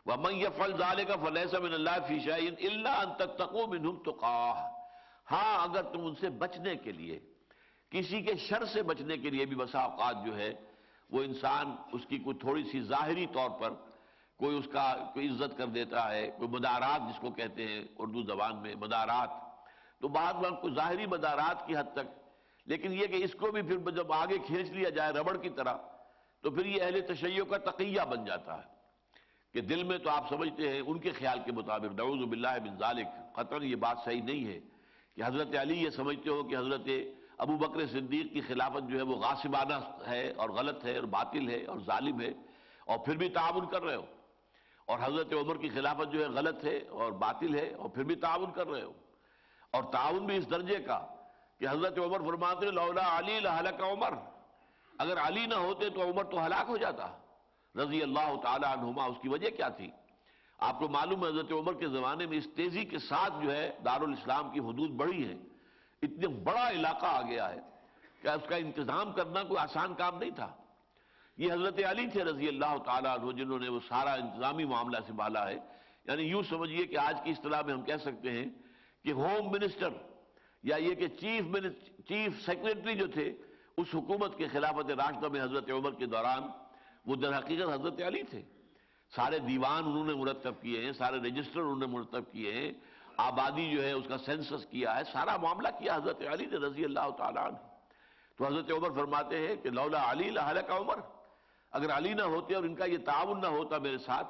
Speaker 2: وَمَنْ يَفْعَلْ ذَلِكَ فَلَيْسَ مِنَ اللَّهِ فِي شَيْءٍ إِلَّا أَن تَتَّقُوا مِنْهُمْ تُقَاهَ ہاں اگر تم ان سے بچنے کے لیے، کسی کے شر سے بچنے کے لیے بھی بسا اوقات جو ہے، وہ انسان اس کی کوئی تھوڑی سی ظاہری طور پر کوئی اس کا کوئی عزت کر دیتا ہے، کوئی مدارات جس کو کہتے ہیں اردو زبان میں، مدارات۔ تو بعض بار کوئی ظاہری مدارات کی حد تک۔ لیکن یہ کہ اس کو بھی پھر جب آگے کھینچ لیا جائے ربڑ کی طرح، تو پھر یہ اہل تشیع کا تقیہ بن جاتا ہے۔ کہ دل میں تو آپ سمجھتے ہیں، ان کے خیال کے مطابق۔ نعوذ باللہ بن ذالک۔ قطر یہ بات صحیح نہیں ہے کہ حضرت علی یہ سمجھتے ہو کہ حضرت ابو بکر صدیق کی خلافت جو ہے وہ غاسبانہ ہے اور غلط ہے اور باطل ہے اور ظالم ہے اور پھر بھی تعاون کر رہے ہو۔ اور حضرت عمر کی خلافت جو ہے غلط ہے اور باطل ہے اور پھر بھی تعاون کر رہے ہو۔ اور تعاون بھی اس درجے کا کہ حضرت عمر فرماتے لولا علی لہلک عمر۔ اگر علی نہ ہوتے تو عمر تو ہلاک ہو جاتا۔ رضی اللہ تعالی عنہما، اس کی وجہ کیا تھی؟ آپ کو معلوم ہے، حضرت عمر کے زمانے میں اس تیزی کے ساتھ جو ہے دارالاسلام کی حدود بڑھی ہے اتنا بڑا علاقہ آ گیا ہے کہ اس کا انتظام کرنا کوئی آسان کام نہیں تھا۔ یہ حضرت علی تھے رضی اللہ تعالیٰ عنہ جنہوں نے وہ سارا انتظامی معاملہ سنبھالا ہے۔ یعنی یوں سمجھیے کہ آج کی اصطلاح میں ہم کہہ سکتے ہیں کہ ہوم منسٹر یا یہ کہ چیف چیف سیکرٹری جو تھے، اس حکومت کے خلافت راشدہ میں حضرت عمر کے دوران وہ در حقیقت حضرت علی تھے۔ سارے دیوان انہوں نے مرتب کیے ہیں، سارے رجسٹر انہوں نے مرتب کیے ہیں، آبادی جو ہے اس کا سینسس کیا ہے، سارا معاملہ کیا حضرت علی نے رضی اللہ تعالیٰ عنہ۔ تو حضرت عمر فرماتے ہیں کہ لولا علی لہل کا عمر۔ اگر علی نہ ہوتے اور ان کا یہ تعاون نہ ہوتا میرے ساتھ،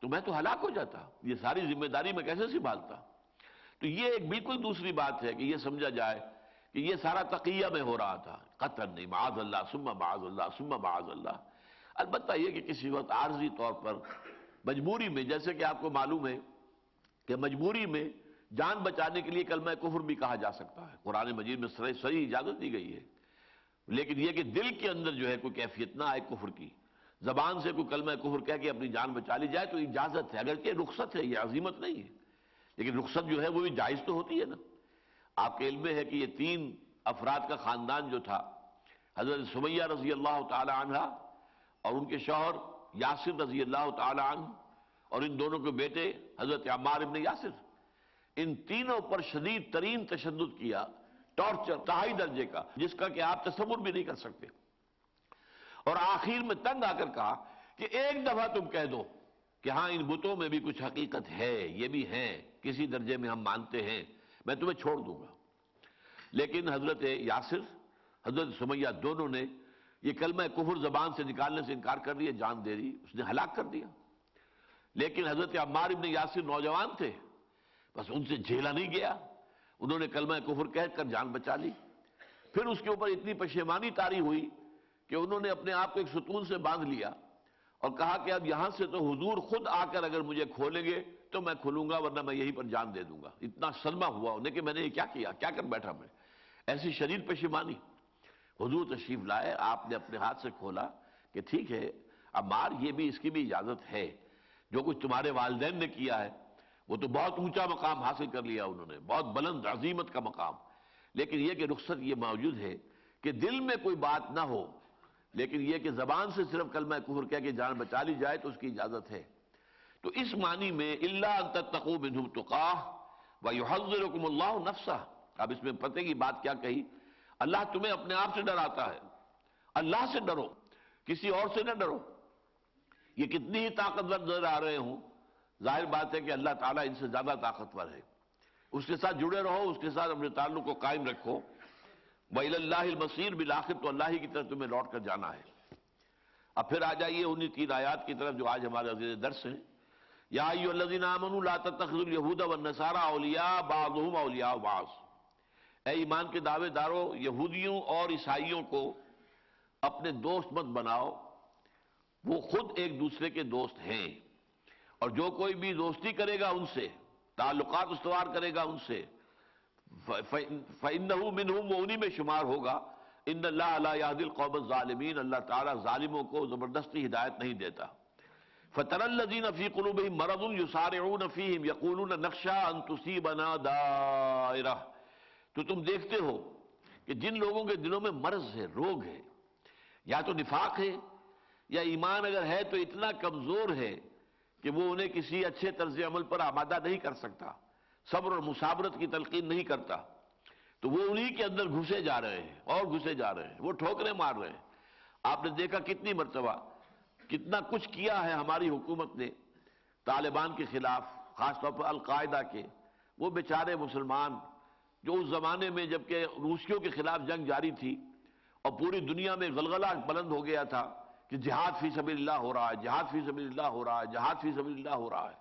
Speaker 2: تو میں تو ہلاک ہو جاتا۔ یہ ساری ذمہ داری میں کیسے سنبھالتا؟ تو یہ ایک بالکل دوسری بات ہے کہ یہ سمجھا جائے کہ یہ سارا تقیہ میں ہو رہا تھا۔ قطر نہیں، معاذ اللہ سما معاذ اللہ سما معاذ اللہ۔ البتہ یہ کہ کسی وقت عارضی طور پر مجبوری میں، جیسے کہ آپ کو معلوم ہے کہ مجبوری میں جان بچانے کے لیے کلمہ کفر بھی کہا جا سکتا ہے۔ قرآن مجید میں صحیح اجازت دی گئی ہے۔ لیکن یہ کہ دل کے اندر جو ہے کوئی کیفیت نہ آئے کفر کی، زبان سے کوئی کلمہ کفر کہہ کے اپنی جان بچا لی جائے تو اجازت ہے۔ اگر کہ رخصت ہے، یہ عظیمت نہیں ہے۔ لیکن رخصت جو ہے وہ بھی جائز تو ہوتی ہے نا۔ آپ کے علم میں ہے کہ یہ تین افراد کا خاندان جو تھا، حضرت سمیہ رضی اللہ تعالی عنہ اور ان کے شوہر یاسر رضی اللہ تعالی عنہ اور ان دونوں کے بیٹے حضرت عمار ابن یاسر، ان تینوں پر شدید ترین تشدد کیا۔ ٹارچر، تہائی درجے کا، جس کا کہ آپ تصور بھی نہیں کر سکتے۔ اور آخر میں تنگ آ کر کہا کہ ایک دفعہ تم کہہ دو کہ ہاں ان بتوں میں بھی کچھ حقیقت ہے، یہ بھی ہے کسی درجے میں ہم مانتے ہیں، میں تمہیں چھوڑ دوں گا۔ لیکن حضرت یاسر، حضرت سمیہ دونوں نے یہ کلمہ کفر زبان سے نکالنے سے انکار کر دیا جان دے دی، اس نے ہلاک کر دیا۔ لیکن حضرت عمار ابن یاسر نوجوان تھے، بس ان سے جھیلا نہیں گیا۔ انہوں نے کلمہ کفر کہہ کر جان بچا لی۔ پھر اس کے اوپر اتنی پشیمانی تاری ہوئی کہ انہوں نے اپنے آپ کو ایک ستون سے باندھ لیا اور کہا کہ اب یہاں سے تو حضور خود آ کر اگر مجھے کھولیں گے تو میں کھلوں گا ورنہ میں یہیں پر جان دے دوں گا۔ اتنا صدمہ ہوا انہیں کہ میں نے یہ کیا کیا؟ کیا کر بیٹھا میں؟ ایسی شدید پشیمانی۔ حضور تشریف لائے، آپ نے اپنے ہاتھ سے کھولا کہ ٹھیک ہے، اب مار، یہ بھی اس کی بھی اجازت ہے۔ جو کچھ تمہارے والدین نے کیا ہے وہ تو بہت اونچا مقام حاصل کر لیا انہوں نے، بہت بلند عظیمت کا مقام۔ لیکن یہ کہ رخصت یہ موجود ہے کہ دل میں کوئی بات نہ ہو، لیکن یہ کہ زبان سے صرف کلمہ کفر کہہ کے جان بچا لی جائے تو اس کی اجازت ہے۔ تو اس معنی میں اللہ ان منہم تقاہ ویحذرکم اللہ نفسہ اب اس میں پتہ کی بات کیا کہی۔ اللہ تمہیں اپنے آپ سے ڈراتا ہے۔ اللہ سے ڈرو، کسی اور سے نہ ڈرو۔ یہ کتنی ہی طاقتور نظر آ رہے ہوں۔ ظاہر بات ہے کہ اللہ تعالیٰ ان سے زیادہ طاقتور ہے۔ اس کے ساتھ جڑے رہو، اس کے ساتھ اپنے تعلق کو قائم رکھو۔ وَإِلَى اللَّهِ الْمَصِيرُ بِالْآخِرِ تو اللہ ہی کی طرف تمہیں لوٹ کر جانا ہے۔ اب پھر آ جائیے انہی تین آیات کی طرف جو آج ہمارے عزیز درس ہیں۔ یا ایو الذین آمنوا لا تتخذوا اليهود والنصارى اولیاء بعضهم اولیاء بعض۔ اے ایمان کے دعوے دارو، یہودیوں اور عیسائیوں کو اپنے دوست مت بناؤ۔ وہ خود ایک دوسرے کے دوست ہیں۔ اور جو کوئی بھی دوستی کرے گا ان سے، تعلقات استوار کرے گا ان سے فَإِنَّهُ مِنْهُمْ وہ انہی میں شمار ہوگا۔ ان اللہ علیہ یہد القوم الظالمین اللہ تعالیٰ ظالموں کو زبردستی ہدایت نہیں دیتا۔ فَتَرَ الَّذِينَ فِي قُلُوبِهِمْ مَرَضٌ يُسَارِعُونَ فِيهِمْ يَقُولُونَ نَخْشَىٰ أَن تُصِيبَنَا دَائِرَةٌ۔ تو تم دیکھتے ہو کہ جن لوگوں کے دلوں میں مرض ہے، روگ ہے، یا تو نفاق ہے، یا ایمان اگر ہے تو اتنا کمزور ہے کہ وہ انہیں کسی اچھے طرز عمل پر آمادہ نہیں کر سکتا، صبر اور مسابرت کی تلقین نہیں کرتا۔ تو وہ انہی کے اندر گھسے جا رہے ہیں، اور گھسے جا رہے ہیں، وہ ٹھوکریں مار رہے ہیں۔ آپ نے دیکھا کتنی مرتبہ، کتنا کچھ کیا ہے ہماری حکومت نے طالبان کے خلاف، خاص طور پر القاعدہ کے۔ وہ بیچارے مسلمان جو اس زمانے میں جبکہ روسیوں کے خلاف جنگ جاری تھی، اور پوری دنیا میں غلغلہ بلند ہو گیا تھا۔ کہ جہاد فی سبیل اللہ ہو رہا ہے، جہاد فی سبیل اللہ ہو رہا ہے، جہاد فی سبیل اللہ ہو رہا ہے۔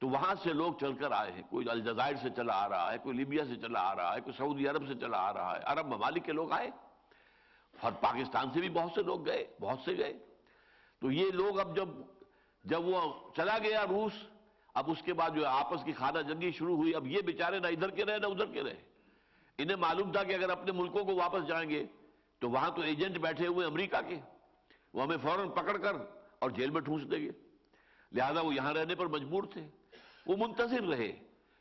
Speaker 2: تو وہاں سے لوگ چل کر آئے ہیں، کوئی الجزائر سے چلا آ رہا ہے، کوئی لیبیا سے چلا آ رہا ہے، کوئی سعودی عرب سے چلا آ رہا ہے۔ عرب ممالک کے لوگ آئے۔ اور پاکستان سے بھی بہت سے لوگ گئے، بہت سے گئے۔ تو یہ لوگ اب جب جب وہ چلا گیا روس، اب اس کے بعد جو آپس کی خانہ جنگی شروع ہوئی۔ اب یہ بیچارے نہ ادھر کے رہے، نہ ادھر کے رہے۔ انہیں معلوم تھا کہ اگر اپنے ملکوں کو واپس جائیں گے، تو وہاں تو ایجنٹ بیٹھے ہوئے امریکہ کے۔ وہ ہمیں فوراً پکڑ کر اور جیل میں ٹھونس دیں گے۔ لہذا وہ یہاں رہنے پر مجبور تھے۔ وہ منتظر رہے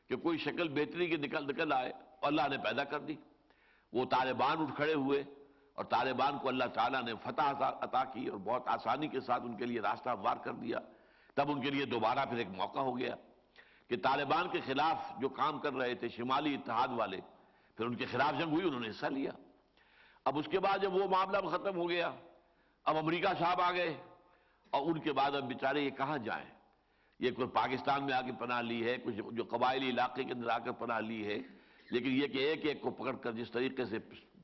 Speaker 2: کہ کوئی شکل بہتری کی نکل نکل آئے اللہ نے پیدا کر دی۔ وہ طالبان اٹھ کھڑے ہوئے اور طالبان کو اللہ تعالیٰ نے فتح عطا کی اور بہت آسانی کے ساتھ ان کے لیے راستہ وار کر دیا۔ تب ان کے لیے دوبارہ پھر ایک موقع ہو گیا کہ طالبان کے خلاف جو کام کر رہے تھے شمالی اتحاد والے، پھر ان کے خلاف جنگ ہوئی، انہوں نے حصہ لیا۔ اب اس کے بعد جب وہ معاملہ ختم ہو گیا اب امریکہ صاحب آ گئے اور ان کے بعد اب بیچارے یہ کہاں جائیں؟ یہ کوئی پاکستان میں آ کے پناہ لی ہے، کچھ جو قبائلی علاقے کے اندر آ کر پناہ لی ہے، لیکن یہ کہ ایک ایک کو پکڑ کر جس طریقے سے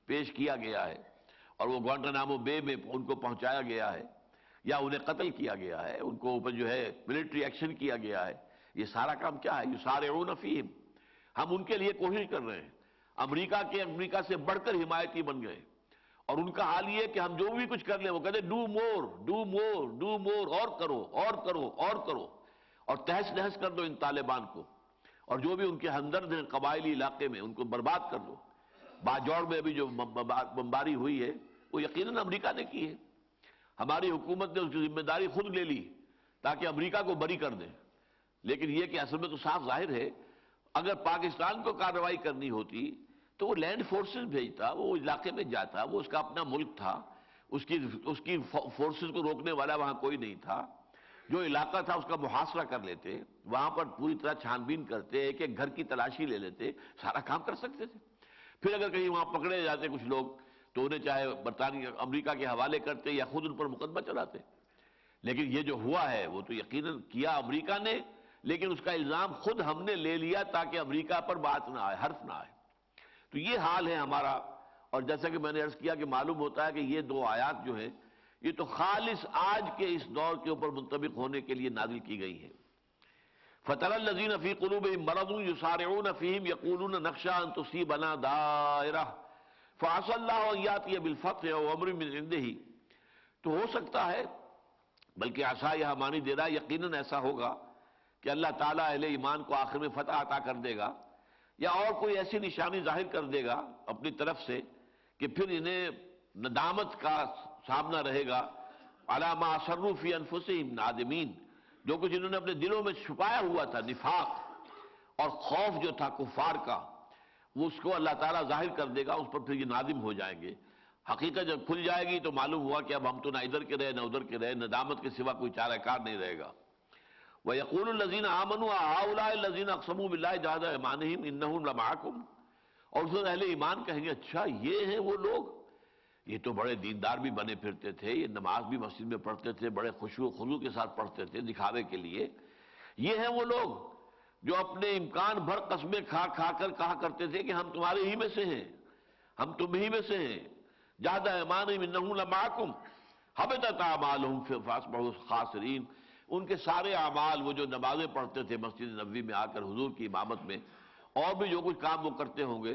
Speaker 2: پیش کیا گیا ہے اور وہ گوانٹانامو بے میں ان کو پہنچایا گیا ہے یا انہیں قتل کیا گیا ہے، ان کو اوپر جو ہے ملٹری ایکشن کیا گیا ہے، یہ سارا کام کیا ہے؟ یہ سارے فیم ہم ان کے لیے کوشش کر رہے ہیں۔ امریکہ کے امریکہ سے بڑھ کر حمایتی بن گئے۔ اور ان کا حال یہ کہ ہم جو بھی کچھ کر لیں، وہ کہتے do more do more do more اور کرو اور کرو اور کرو۔ اور تہس نہس کر دو ان طالبان کو۔ اور جو بھی ان کے ہمدرد ہیں، قبائلی علاقے میں، ان کو برباد کر دو۔ باجوڑ میں ابھی جو بمباری ہوئی ہے، وہ یقیناً امریکہ نے کی ہے۔ ہماری حکومت نے اس کی ذمہ داری خود لے لی تاکہ امریکہ کو بری کر دیں لیکن یہ کہ اصل میں تو صاف ظاہر ہے، اگر پاکستان کو کارروائی کرنی ہوتی تو وہ لینڈ فورسز بھیجتا، وہ علاقے میں جاتا، وہ اس کا اپنا ملک تھا، اس کی اس کی فورسز کو روکنے والا وہاں کوئی نہیں تھا۔ جو علاقہ تھا، اس کا محاصرہ کر لیتے، وہاں پر پوری طرح چھان بین کرتے، ایک ایک گھر کی تلاشی لے لیتے، سارا کام کر سکتے تھے۔ پھر اگر کہیں وہاں پکڑے جاتے کچھ لوگ، تو انہیں چاہے برطانیہ، امریکہ کے حوالے کرتے یا خود ان پر مقدمہ چلاتے۔ لیکن یہ جو ہوا ہے، وہ تو یقیناً کیا امریکہ نے، لیکن اس کا الزام خود ہم نے لے لیا تاکہ امریکہ پر بات نہ آئے، حرف نہ آئے۔ تو یہ حال ہے ہمارا۔ اور جیسا کہ میں نے عرض کیا کہ معلوم ہوتا ہے کہ یہ دو آیات جو ہیں، یہ تو خالص آج کے اس دور کے اوپر منطبق ہونے کے لیے نازل کی گئی ہے فتح الزین فی قلوب مرد یسارعون فیہم یقولون نقشہ ان تصیبنا دائرہ فعص اللہ یاتی بالفتح و عمر من عنده۔ تو ہو سکتا ہے، بلکہ عصا یہاں مانی دے رہا یقیناً ایسا ہوگا کہ اللہ تعالیٰ اہل ایمان کو آخر میں فتح عطا کر دے گا۔ یا اور کوئی ایسی نشانی ظاہر کر دے گا اپنی طرف سے کہ پھر انہیں ندامت کا سامنا رہے گا۔ علامہ صروفی انفسم نادمین جو کچھ انہوں نے اپنے دلوں میں چھپایا ہوا تھا، نفاق اور خوف جو تھا کفار کا، وہ اس کو اللہ تعالیٰ ظاہر کر دے گا، اس پر پھر یہ نادم ہو جائیں گے۔ حقیقت جب کھل جائے گی تو معلوم ہوا کہ اب ہم تو نہ ادھر کے رہے، نہ ادھر کے رہے، ندامت کے سوا کوئی چارہ کار نہیں رہے گا۔ وہ یقول الزین آمن الزین اقسم بلّہ جہاز امان لمحکم ان کے سارے اعمال، وہ جو نمازیں پڑھتے تھے مسجد نبوی میں آ کر حضور کی امامت میں، اور بھی جو کچھ کام وہ کرتے ہوں گے،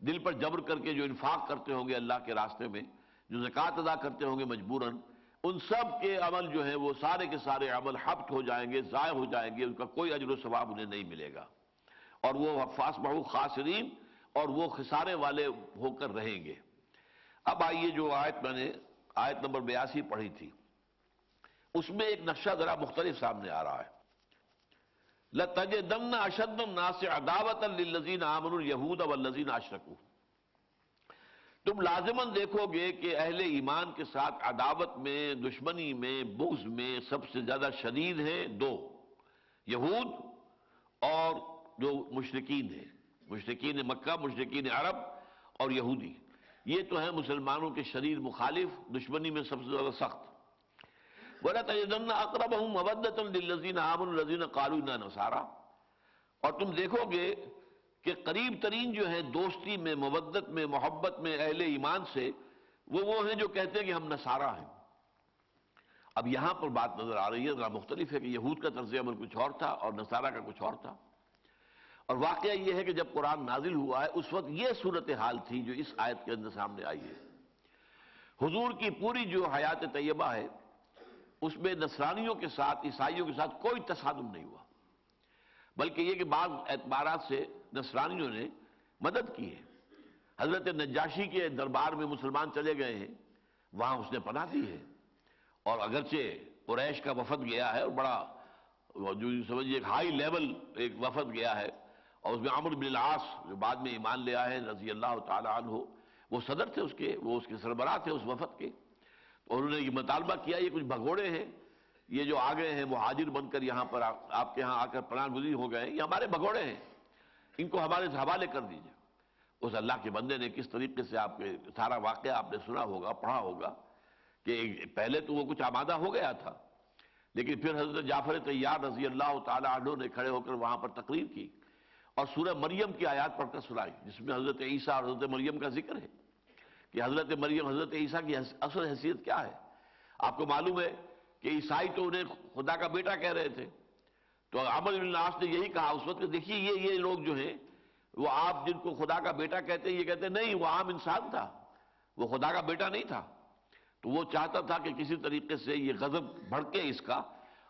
Speaker 2: دل پر جبر کر کے جو انفاق کرتے ہوں گے اللہ کے راستے میں، جو زکوٰۃ ادا کرتے ہوں گے مجبوراً، ان سب کے عمل جو ہیں وہ سارے کے سارے عمل حفت ہو جائیں گے، ضائع ہو جائیں گے، ان کا کوئی اجر و ثواب انہیں نہیں ملے گا۔ اور وہ فاس بہو خاصرین اور وہ خسارے والے ہو کر رہیں گے۔ اب آئیے جو آیت میں نے، آیت نمبر بیاسی پڑھی تھی۔ اس میں ایک نقشہ ذرا مختلف سامنے آ رہا ہے۔ لَتَجِدَنَّ أَشَدَّ النَّاسِ عَدَاوَةً لِلَّذِينَ آمَنُوا الْيَهُودَ وَالَّذِينَ أَشْرَكُوا۔ تم لازماً دیکھو گے کہ اہل ایمان کے ساتھ عداوت میں، دشمنی میں، بغض میں سب سے زیادہ شدید ہیں دو، یہود اور جو مشرقین ہیں۔ مشرقین مکہ مشرقین عرب اور یہودی۔ یہ تو ہیں مسلمانوں کے شریر مخالف، دشمنی میں سب سے زیادہ سخت۔ بولا اقرب ہوں مبدت الزین عام الزین قالون نصارہ اور تم دیکھو گے کہ قریب ترین جو ہیں دوستی میں مبدت میں، محبت میں، اہل ایمان سے وہ وہ ہیں جو کہتے ہیں کہ ہم نصارہ ہیں۔ اب یہاں پر بات نظر آ رہی ہے، ذرا مختلف ہے کہ یہود کا طرز عمل کچھ اور تھا اور نصارہ کا کچھ اور تھا۔ اور واقعہ یہ ہے کہ جب قرآن نازل ہوا ہے، اس وقت یہ صورتحال تھی جو اس آیت کے اندر سامنے آئی ہے۔ حضور کی پوری جو حیات طیبہ ہے اس میں نصرانیوں کے ساتھ، عیسائیوں کے ساتھ کوئی تصادم نہیں ہوا۔ بلکہ یہ کہ بعض اعتبارات سے نصرانیوں نے مدد کی ہے۔ حضرت نجاشی کے دربار میں مسلمان چلے گئے ہیں، وہاں اس نے پناہ دی ہے۔ اور اگرچہ قریش کا وفد گیا ہے اور بڑا، جو سمجھیے ایک ہائی لیول ایک وفد گیا ہے، اور اس میں عمر بن العاص جو بعد میں ایمان لے آئے رضی اللہ تعالیٰ عنہ، وہ صدر تھے اس کے، وہ اس کے سربراہ تھے اس وفد کے۔ تو انہوں نے یہ مطالبہ کیا، یہ کچھ بھگوڑے ہیں، یہ جو آ گئے ہیں مہاجر بن کر یہاں پر آپ کے یہاں آ کر پران گزی ہو گئے یہ ہمارے بھگوڑے ہیں۔ ان کو ہمارے حوالے کر دیجیے اس اللہ کے بندے نے کس طریقے سے آپ کے سارا واقعہ آپ نے سنا ہوگا، پڑھا ہوگا کہ پہلے تو وہ کچھ آمادہ ہو گیا تھا، لیکن پھر حضرت جعفر طیار رضی اللہ تعالیٰ عنہ نے کھڑے ہو کر وہاں پر تقریر کی اور سورہ مریم کی آیات پڑھ کر سنائی، جس میں حضرت عیسیٰ اور حضرت مریم کا ذکر ہے۔ کہ حضرت مریم، حضرت عیسیٰ کی اصل حیثیت کیا ہے؟ آپ کو معلوم ہے کہ عیسائی تو انہیں خدا کا بیٹا کہہ رہے تھے۔ تو عمر بن العاص نے یہی کہا اس وقت کہ دیکھیے یہ یہ لوگ جو ہیں، وہ آپ جن کو خدا کا بیٹا کہتے ہیں، یہ کہتے ہیں، نہیں، وہ عام انسان تھا۔ وہ خدا کا بیٹا نہیں تھا۔ تو وہ چاہتا تھا کہ کسی طریقے سے یہ غضب بھڑکے اس کا،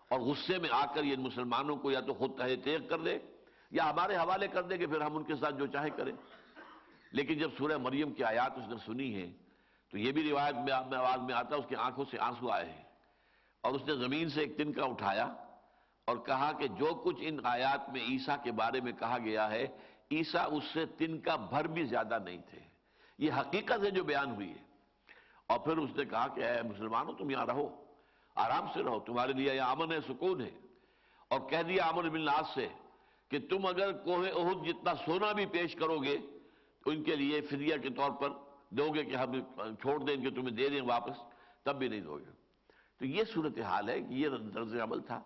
Speaker 2: اور غصے میں آ کر یہ مسلمانوں کو یا تو خود تہ تیغ کر دے، یا ہمارے حوالے کر دے کہ پھر ہم ان کے ساتھ جو چاہے کریں۔ لیکن جب سورہ مریم کی آیات اس نے سنی ہے تو یہ بھی روایت میں آواز میں آتا اس کی آنکھوں سے آنسو آئے ہیں۔ اور اس نے زمین سے ایک تنکا اٹھایا اور کہا کہ جو کچھ ان آیات میں عیسیٰ کے بارے میں کہا گیا ہے، عیسیٰ اس سے تنکا بھر بھی زیادہ نہیں تھے۔ یہ حقیقت ہے جو بیان ہوئی ہے۔ اور پھر اس نے کہا کہ اے مسلمانوں، تم یہاں رہو، آرام سے رہو، تمہارے لیے یہ امن ہے، سکون ہے۔ اور کہہ دیا امن بن ناز سے کہ تم اگر کوہ عہد جتنا سونا بھی پیش کرو گے ان کے لیے فدیہ کے طور پر دو گے کہ ہم چھوڑ دیں کہ تمہیں دے دیں واپس، تب بھی نہیں دو گے۔ تو یہ صورتحال ہے کہ یہ طرز عمل تھا۔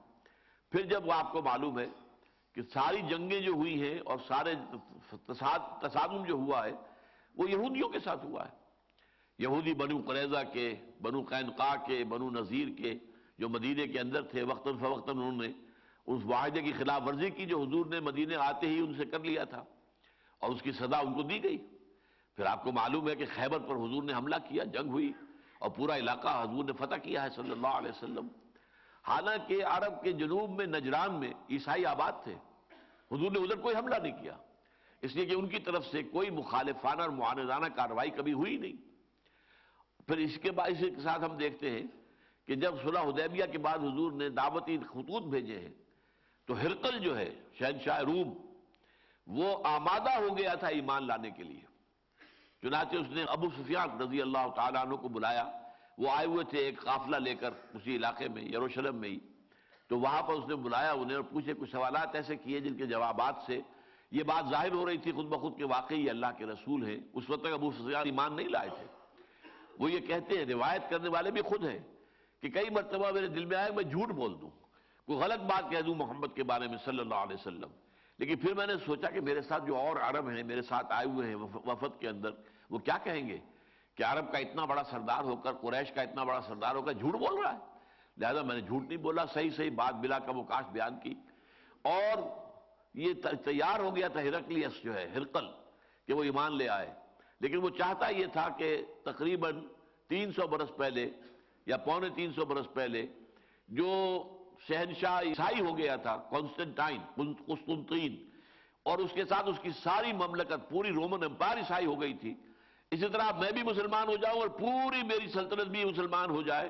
Speaker 2: پھر جب وہ آپ کو معلوم ہے کہ ساری جنگیں جو ہوئی ہیں اور سارے تصادم جو ہوا ہے، وہ یہودیوں کے ساتھ ہوا ہے۔ یہودی بنو قریضہ کے، بنو قینقا کے، بنو نذیر کے جو مدینے کے اندر تھے، وقتاً فوقتاً انہوں نے اس معاہدے کی خلاف ورزی کی جو حضور نے مدینے آتے ہی ان سے کر لیا تھا۔ اور اس کی سزا ان کو دی گئی۔ پھر آپ کو معلوم ہے کہ خیبر پر حضور نے حملہ کیا، جنگ ہوئی اور پورا علاقہ حضور نے فتح کیا ہے صلی اللہ علیہ وسلم۔ حالانکہ عرب کے جنوب میں نجران میں عیسائی آباد تھے۔ حضور نے ادھر کوئی حملہ نہیں کیا۔ اس لیے کہ ان کی طرف سے کوئی مخالفانہ اور معاندانہ کارروائی کبھی ہوئی نہیں۔ پھر اس کے بعد اس کے ساتھ ہم دیکھتے ہیں کہ جب صلح حدیبیہ کے بعد حضور نے دعوتی خطوط بھیجے ہیں، تو ہرقل جو ہے، شہنشاہ روم وہ آمادہ ہو گیا تھا ایمان لانے کے لیے۔ چنانچہ اس نے ابو سفیان رضی اللہ تعالیٰ عنہ کو بلایا۔ وہ آئے ہوئے تھے ایک قافلہ لے کر اسی علاقے میں، یروشلم میں ہی۔ تو وہاں پر اس نے بلایا، انہیں اور پوچھے، کچھ سوالات ایسے کیے جن کے جوابات سے یہ بات ظاہر ہو رہی تھی، خود بخود کے واقعی یہ اللہ کے رسول ہیں۔ اس وقت تک ابو سفیان ایمان نہیں لائے تھے۔ وہ یہ کہتے ہیں، روایت کرنے والے بھی خود ہیں کہ کئی مرتبہ میرے دل میں آئے، میں جھوٹ بول دوں۔ کوئی غلط بات کہہ دوں محمد کے بارے میں صلی اللہ علیہ وسلم۔ لیکن پھر میں نے سوچا کہ میرے ساتھ جو اور عرب ہیں، میرے ساتھ آئے ہوئے ہیں وفد کے اندر، وہ کیا کہیں گے؟ کہ عرب کا اتنا بڑا سردار ہو کر، قریش کا اتنا بڑا سردار ہو کر جھوٹ بول رہا ہے۔ لہذا میں نے جھوٹ نہیں بولا، صحیح صحیح بات بلا کا وکاش بیان کی۔ اور یہ تیار ہو گیا تھا ہرکلیس جو ہے، ہرقل، کہ وہ ایمان لے آئے۔ لیکن وہ چاہتا یہ تھا کہ تقریباً تین سو برس پہلے یا پونے تین سو برس پہلے جو شہنشاہ عیسائی ہو گیا تھا کانسٹنٹائن قسطنطین، اور اس کے ساتھ اس کی ساری مملکت، پوری رومن امپائر عیسائی ہو گئی تھی۔ اسی طرح میں بھی مسلمان ہو جاؤں اور پوری میری سلطنت بھی مسلمان ہو جائے،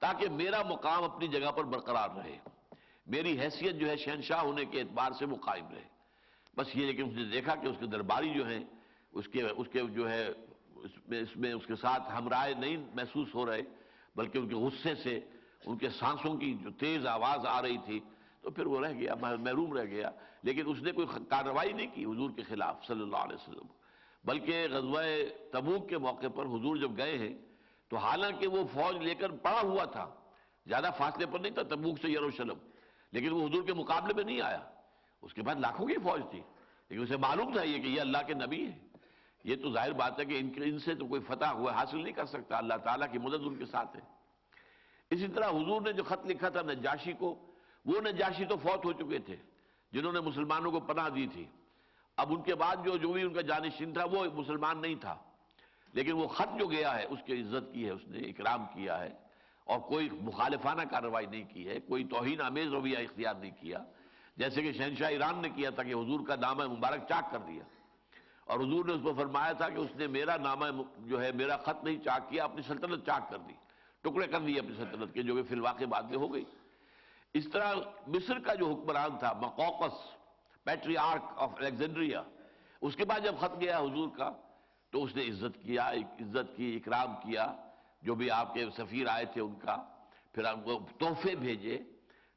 Speaker 2: تاکہ میرا مقام اپنی جگہ پر برقرار رہے۔ میری حیثیت جو ہے شہنشاہ ہونے کے اعتبار سے وہ قائم رہے۔ بس یہ لیکن اس نے دیکھا کہ اس کے درباری جو ہیں، اس کے اس کے جو ہے، اس میں اس میں اس کے ساتھ ہم رائے نہیں محسوس ہو رہے، بلکہ ان کے غصے سے ان کے سانسوں کی جو تیز آواز آ رہی تھی، تو پھر وہ رہ گیا محروم رہ گیا۔ لیکن اس نے کوئی کارروائی نہیں کی حضور کے خلاف صلی اللہ علیہ وسلم۔ بلکہ غزوہ تبوک کے موقع پر حضور جب گئے ہیں، تو حالانکہ وہ فوج لے کر پڑا ہوا تھا، زیادہ فاصلے پر نہیں تھا تبوک سے یروشلم۔ لیکن وہ حضور کے مقابلے میں نہیں آیا۔ اس کے بعد لاکھوں کی فوج تھی۔ لیکن اسے معلوم تھا یہ کہ یہ اللہ کے نبی ہے یہ تو ظاہر بات ہے کہ ان ان سے تو کوئی فتح ہوا حاصل نہیں کر سکتا۔ اللہ تعالیٰ کی مدد ان کے ساتھ ہے۔ اسی طرح حضور نے جو خط لکھا تھا نجاشی کو، وہ نجاشی تو فوت ہو چکے تھے، جنہوں نے مسلمانوں کو پناہ دی تھی۔ اب ان کے بعد جو جو بھی ان کا جانشین تھا، وہ مسلمان نہیں تھا۔ لیکن وہ خط جو گیا ہے، اس کی عزت کی ہے، اس نے اکرام کیا ہے۔ اور کوئی مخالفانہ کارروائی نہیں کی ہے، کوئی توہین آمیز رویہ اختیار نہیں کیا۔ جیسے کہ شہنشاہ ایران نے کیا تھا کہ حضور کا نامہ مبارک چاک کر دیا۔ اور حضور نے اس کو فرمایا تھا کہ اس نے میرا نامہ جو ہے، میرا خط نہیں چاک کیا، اپنی سلطنت چاک کر دی۔ ٹکڑے کر دیے اپنی سلطنت کے، جو کہ فی الواقع بعد میں ہو گئی۔ اس طرح مصر کا جو حکمران تھا، مقوقس پیٹری آرک آف الیگزینڈریا، اس کے بعد جب خط گیا حضور کا، تو اس نے عزت کیا عزت کی، اکرام کیا۔ جو بھی آپ کے سفیر آئے تھے ان کا، پھر آپ کو تحفے بھیجے۔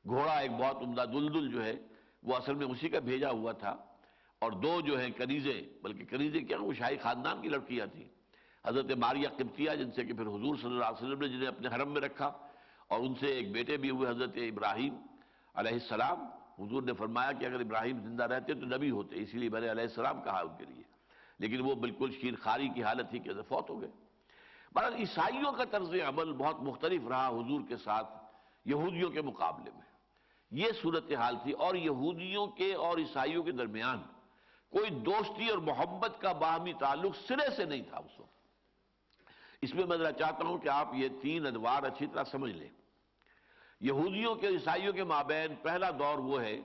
Speaker 2: گھوڑا ایک بہت عمدہ دلدل جو ہے، وہ اصل میں اسی کا بھیجا ہوا تھا۔ اور دو جو ہیں، کنیزیں، بلکہ کنیزیں کیا، وہ شاہی خاندان کی لڑکیاں تھیں۔ حضرت ماریہ قبطیہ، جن سے کہ پھر حضور صلی اللہ علیہ وسلم نے جنہیں اپنے حرم میں رکھا، اور ان سے ایک بیٹے بھی ہوئے، حضرت ابراہیم علیہ السلام۔ حضور نے فرمایا کہ اگر ابراہیم زندہ رہتے تو نبی ہوتے، اسی لیے میں نے علیہ السلام کہا ان کے لیے۔ لیکن وہ بالکل شیر خاری کی حالت تھی کہ فوت ہو گئے۔ بہرحال عیسائیوں کا طرز عمل بہت مختلف رہا حضور کے ساتھ، یہودیوں کے مقابلے میں۔ یہ صورتحال تھی، اور یہودیوں کے اور عیسائیوں کے درمیان کوئی دوستی اور محبت کا باہمی تعلق سرے سے نہیں تھا اس وقت۔ اس میں میں ذرا چاہتا ہوں کہ آپ یہ تین ادوار اچھی طرح سمجھ لیں۔ یہودیوں کے عیسائیوں کے مابین پہلا دور وہ ہے،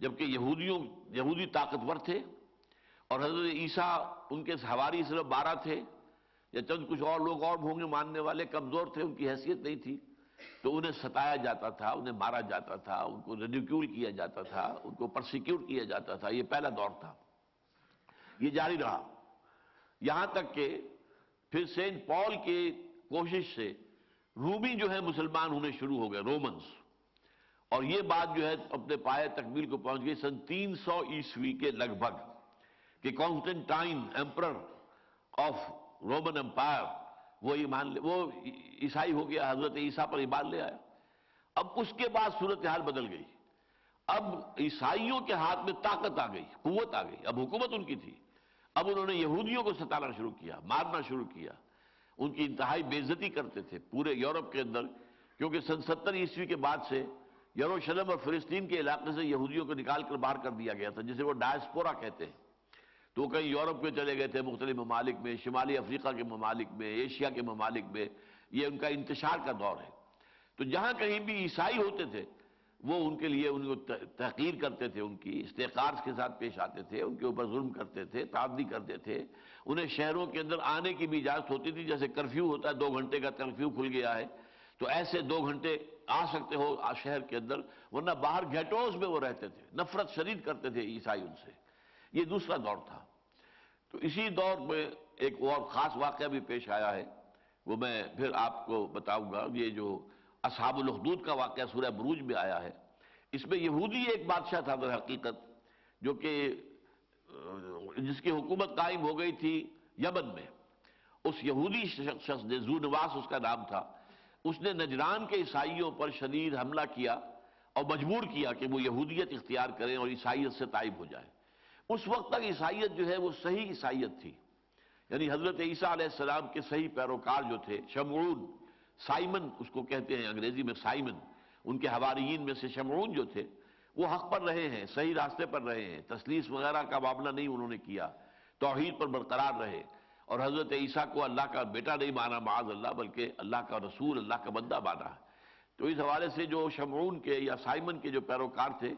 Speaker 2: جبکہ یہودیوں، یہودی طاقتور تھے اور حضرت عیسیٰ ان کے سواری صرف بارہ تھے یا چند کچھ اور لوگ اور بھونگے ماننے والے، کمزور تھے، ان کی حیثیت نہیں تھی، تو انہیں ستایا جاتا تھا، انہیں مارا جاتا تھا، ان کو ریڈیکیول کیا جاتا تھا، ان کو پرسیکیوٹ کیا جاتا تھا، یہ پہلا دور تھا۔ یہ جاری رہا۔ یہاں تک کہ پھر سینٹ پال کی کوشش سے رومی جو ہے مسلمان ہونے شروع ہو گئے، رومنز۔ اور یہ بات جو ہے اپنے پائے تکمیل کو پہنچ گئی سن تین سو عیسوی کے لگ بھگ کہ Constantine emperor of Roman empire, وہ ایمان لے، وہ عیسائی ہو گیا، حضرت عیسیٰ پر ایمان لے آیا اب اس کے بعد صورتحال بدل گئی۔ اب عیسائیوں کے ہاتھ میں طاقت آ گئی، قوت آ گئی۔ اب حکومت ان کی تھی۔ اب انہوں نے یہودیوں کو ستانا شروع کیا، مارنا شروع کیا۔ ان کی انتہائی بےزتی کرتے تھے پورے یورپ کے اندر، کیونکہ سن ستر عیسوی کے بعد سے یروشلم اور فلسطین کے علاقے سے یہودیوں کو نکال کر باہر کر دیا گیا تھا، جسے وہ ڈائسپورا کہتے ہیں۔ تو وہ کہیں یورپ میں چلے گئے تھے، مختلف ممالک میں، شمالی افریقہ کے ممالک میں، ایشیا کے ممالک میں۔ یہ ان کا انتشار کا دور ہے۔ تو جہاں کہیں بھی عیسائی ہوتے تھے وہ ان کے لیے ان کو تحقیر کرتے تھے، ان کی استحقار کے ساتھ پیش آتے تھے، ان کے اوپر ظلم کرتے تھے، تعدی کرتے تھے۔ انہیں شہروں کے اندر آنے کی بھی اجازت ہوتی تھی، جیسے کرفیو ہوتا ہے، دو گھنٹے کا کرفیو کھل گیا ہے۔ تو ایسے دو گھنٹے آ سکتے ہو شہر کے اندر، ورنہ باہر گھیٹوز میں وہ رہتے تھے، نفرت شدید کرتے تھے عیسائی ان سے۔ یہ دوسرا دور تھا۔ تو اسی دور میں ایک اور خاص واقعہ بھی پیش آیا ہے، وہ میں پھر آپ کو بتاؤں گا۔ یہ جو اصحاب الخدود کا واقعہ سورہ بروج میں آیا ہے۔ اس میں یہودی ایک بادشاہ تھا در حقیقت، جو کہ، جس کی حکومت قائم ہو گئی تھی یمن میں۔ اس یہودی شخص نے زو نواس اس کا نام تھا۔ اس نے نجران کے عیسائیوں پر شدید حملہ کیا اور مجبور کیا کہ وہ یہودیت اختیار کریں اور عیسائیت سے طائب ہو جائے اس وقت تک عیسائیت جو ہے وہ صحیح عیسائیت تھی۔ یعنی حضرت عیسیٰ علیہ السلام کے صحیح پیروکار جو تھے، شمعون۔ سائمن، اس کو کہتے ہیں انگریزی میں سائمن، ان کے حواریین میں سے شمعون جو تھے، وہ حق پر رہے ہیں، صحیح راستے پر رہے ہیں، تسلیس وغیرہ کا معاملہ نہیں انہوں نے کیا، توحید پر برقرار رہے۔ اور حضرت عیسیٰ کو اللہ کا بیٹا نہیں مانا، معاذ اللہ، بلکہ اللہ کا رسول، اللہ کا بندہ مانا۔ تو اس حوالے سے جو شمعون کے یا سائمن کے جو پیروکار تھے،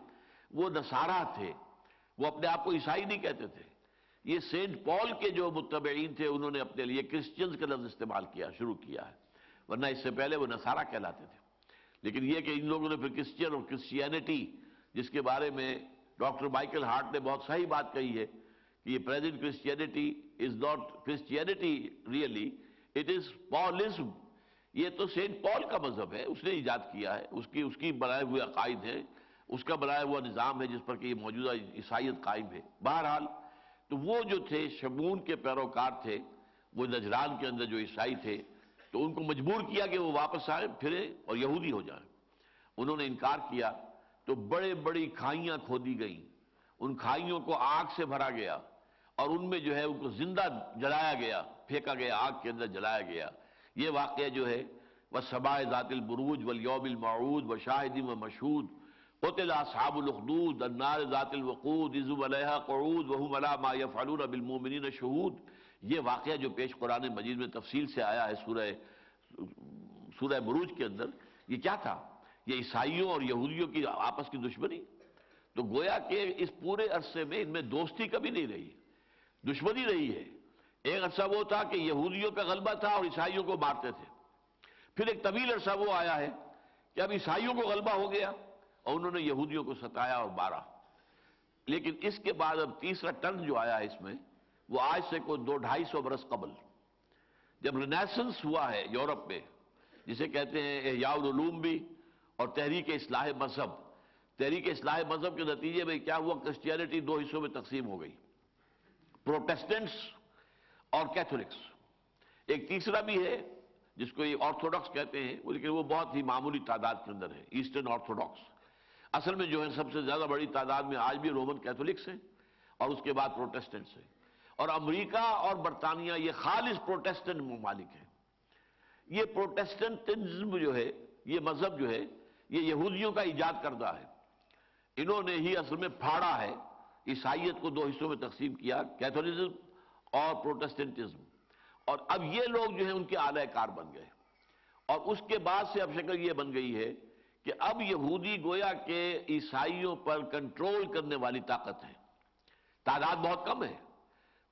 Speaker 2: وہ نصارہ تھے۔ وہ اپنے آپ کو عیسائی نہیں کہتے تھے۔ یہ سینٹ پال کے جو متبعین تھے، انہوں نے اپنے لیے کرسچنز کا لفظ استعمال کیا، شروع کیا ہے۔ ورنہ اس سے پہلے وہ نصارہ کہلاتے تھے۔ لیکن یہ کہ ان لوگوں نے پھر کرسچین اور کرسچینٹی، جس کے بارے میں ڈاکٹر مائیکل ہارٹ نے بہت صحیح بات کہی ہے کہ یہ present Christianity is not Christianity really it is Paulism یہ تو سینٹ پال کا مذہب ہے، اس نے ایجاد کیا ہے، اس کی اس کی بنائے ہوئے عقائد ہیں، اس کا بنایا ہوا نظام ہے جس پر کہ یہ موجودہ عیسائیت قائم ہے۔ بہرحال تو وہ جو تھے شمون کے پیروکار تھے، وہ نجران کے اندر جو عیسائی تھے تو ان کو مجبور کیا کہ وہ واپس آئیں پھریں اور یہودی ہو جائیں انہوں نے انکار کیا تو بڑے بڑی کھائیاں کھودی گئیں۔ ان کھائیوں کو آگ سے بھرا گیا اور ان میں جو ہے ان کو زندہ جلایا گیا، پھینکا گیا، آگ کے اندر جلایا گیا۔ یہ واقعہ جو ہے، وہ سبائے ذات البروج والیوم المعود و شاہدی و مشہود۔ قتل اصحاب الاخدود، النار ذات الوقود اذو علیہ قعود وهم علی ما یفعلون بالمؤمنین شہود۔ یہ واقعہ جو پیش قرآن مجید میں تفصیل سے آیا ہے سورہ سورہ بروج کے اندر، یہ کیا تھا؟ یہ عیسائیوں اور یہودیوں کی آپس کی دشمنی۔ تو گویا کہ اس پورے عرصے میں ان میں دوستی کبھی نہیں رہی، دشمنی رہی ہے۔ ایک عرصہ وہ تھا کہ یہودیوں کا غلبہ تھا اور عیسائیوں کو مارتے تھے۔ پھر ایک طویل عرصہ وہ آیا ہے کہ اب عیسائیوں کو غلبہ ہو گیا اور انہوں نے یہودیوں کو ستایا اور مارا۔ لیکن اس کے بعد اب تیسرا ٹرن جو آیا ہے اس میں وہ آج سے کوئی دو ڈھائی سو برس قبل جب رینیسنس ہوا ہے یورپ میں، جسے کہتے ہیں احیاء العلوم بھی اور تحریک اصلاح مذہب۔ تحریک اصلاح مذہب کے نتیجے میں کیا ہوا؟ کرسچینٹی دو حصوں میں تقسیم ہو گئی۔ پروٹیسٹنٹس اور کیتھولکس ایک تیسرا بھی ہے، جس کو یہ آرتھوڈاکس کہتے ہیں، لیکن وہ بہت ہی معمولی تعداد کے اندر ہے ایسٹرن آرتھوڈاکس اصل میں جو ہے، سب سے زیادہ بڑی تعداد میں آج بھی رومن کیتھولکس ہیں اور اس کے بعد پروٹیسٹنٹس ہیں۔ اور امریکہ اور برطانیہ، یہ خالص پروٹیسٹنٹ ممالک ہیں۔ یہ پروٹیسٹنٹزم جو ہے، یہ مذہب جو ہے، یہ یہودیوں کا ایجاد کردہ ہے۔ انہوں نے ہی اصل میں پھاڑا ہے، عیسائیت کو دو حصوں میں تقسیم کیا، کیتھولزم اور پروٹیسٹنٹزم۔ اور اب یہ لوگ جو ہیں، ان کے اعلی کار بن گئے۔ اور اس کے بعد سے اب شکل یہ بن گئی ہے کہ اب یہودی گویا کے عیسائیوں پر کنٹرول کرنے والی طاقت ہے۔ تعداد بہت کم ہے۔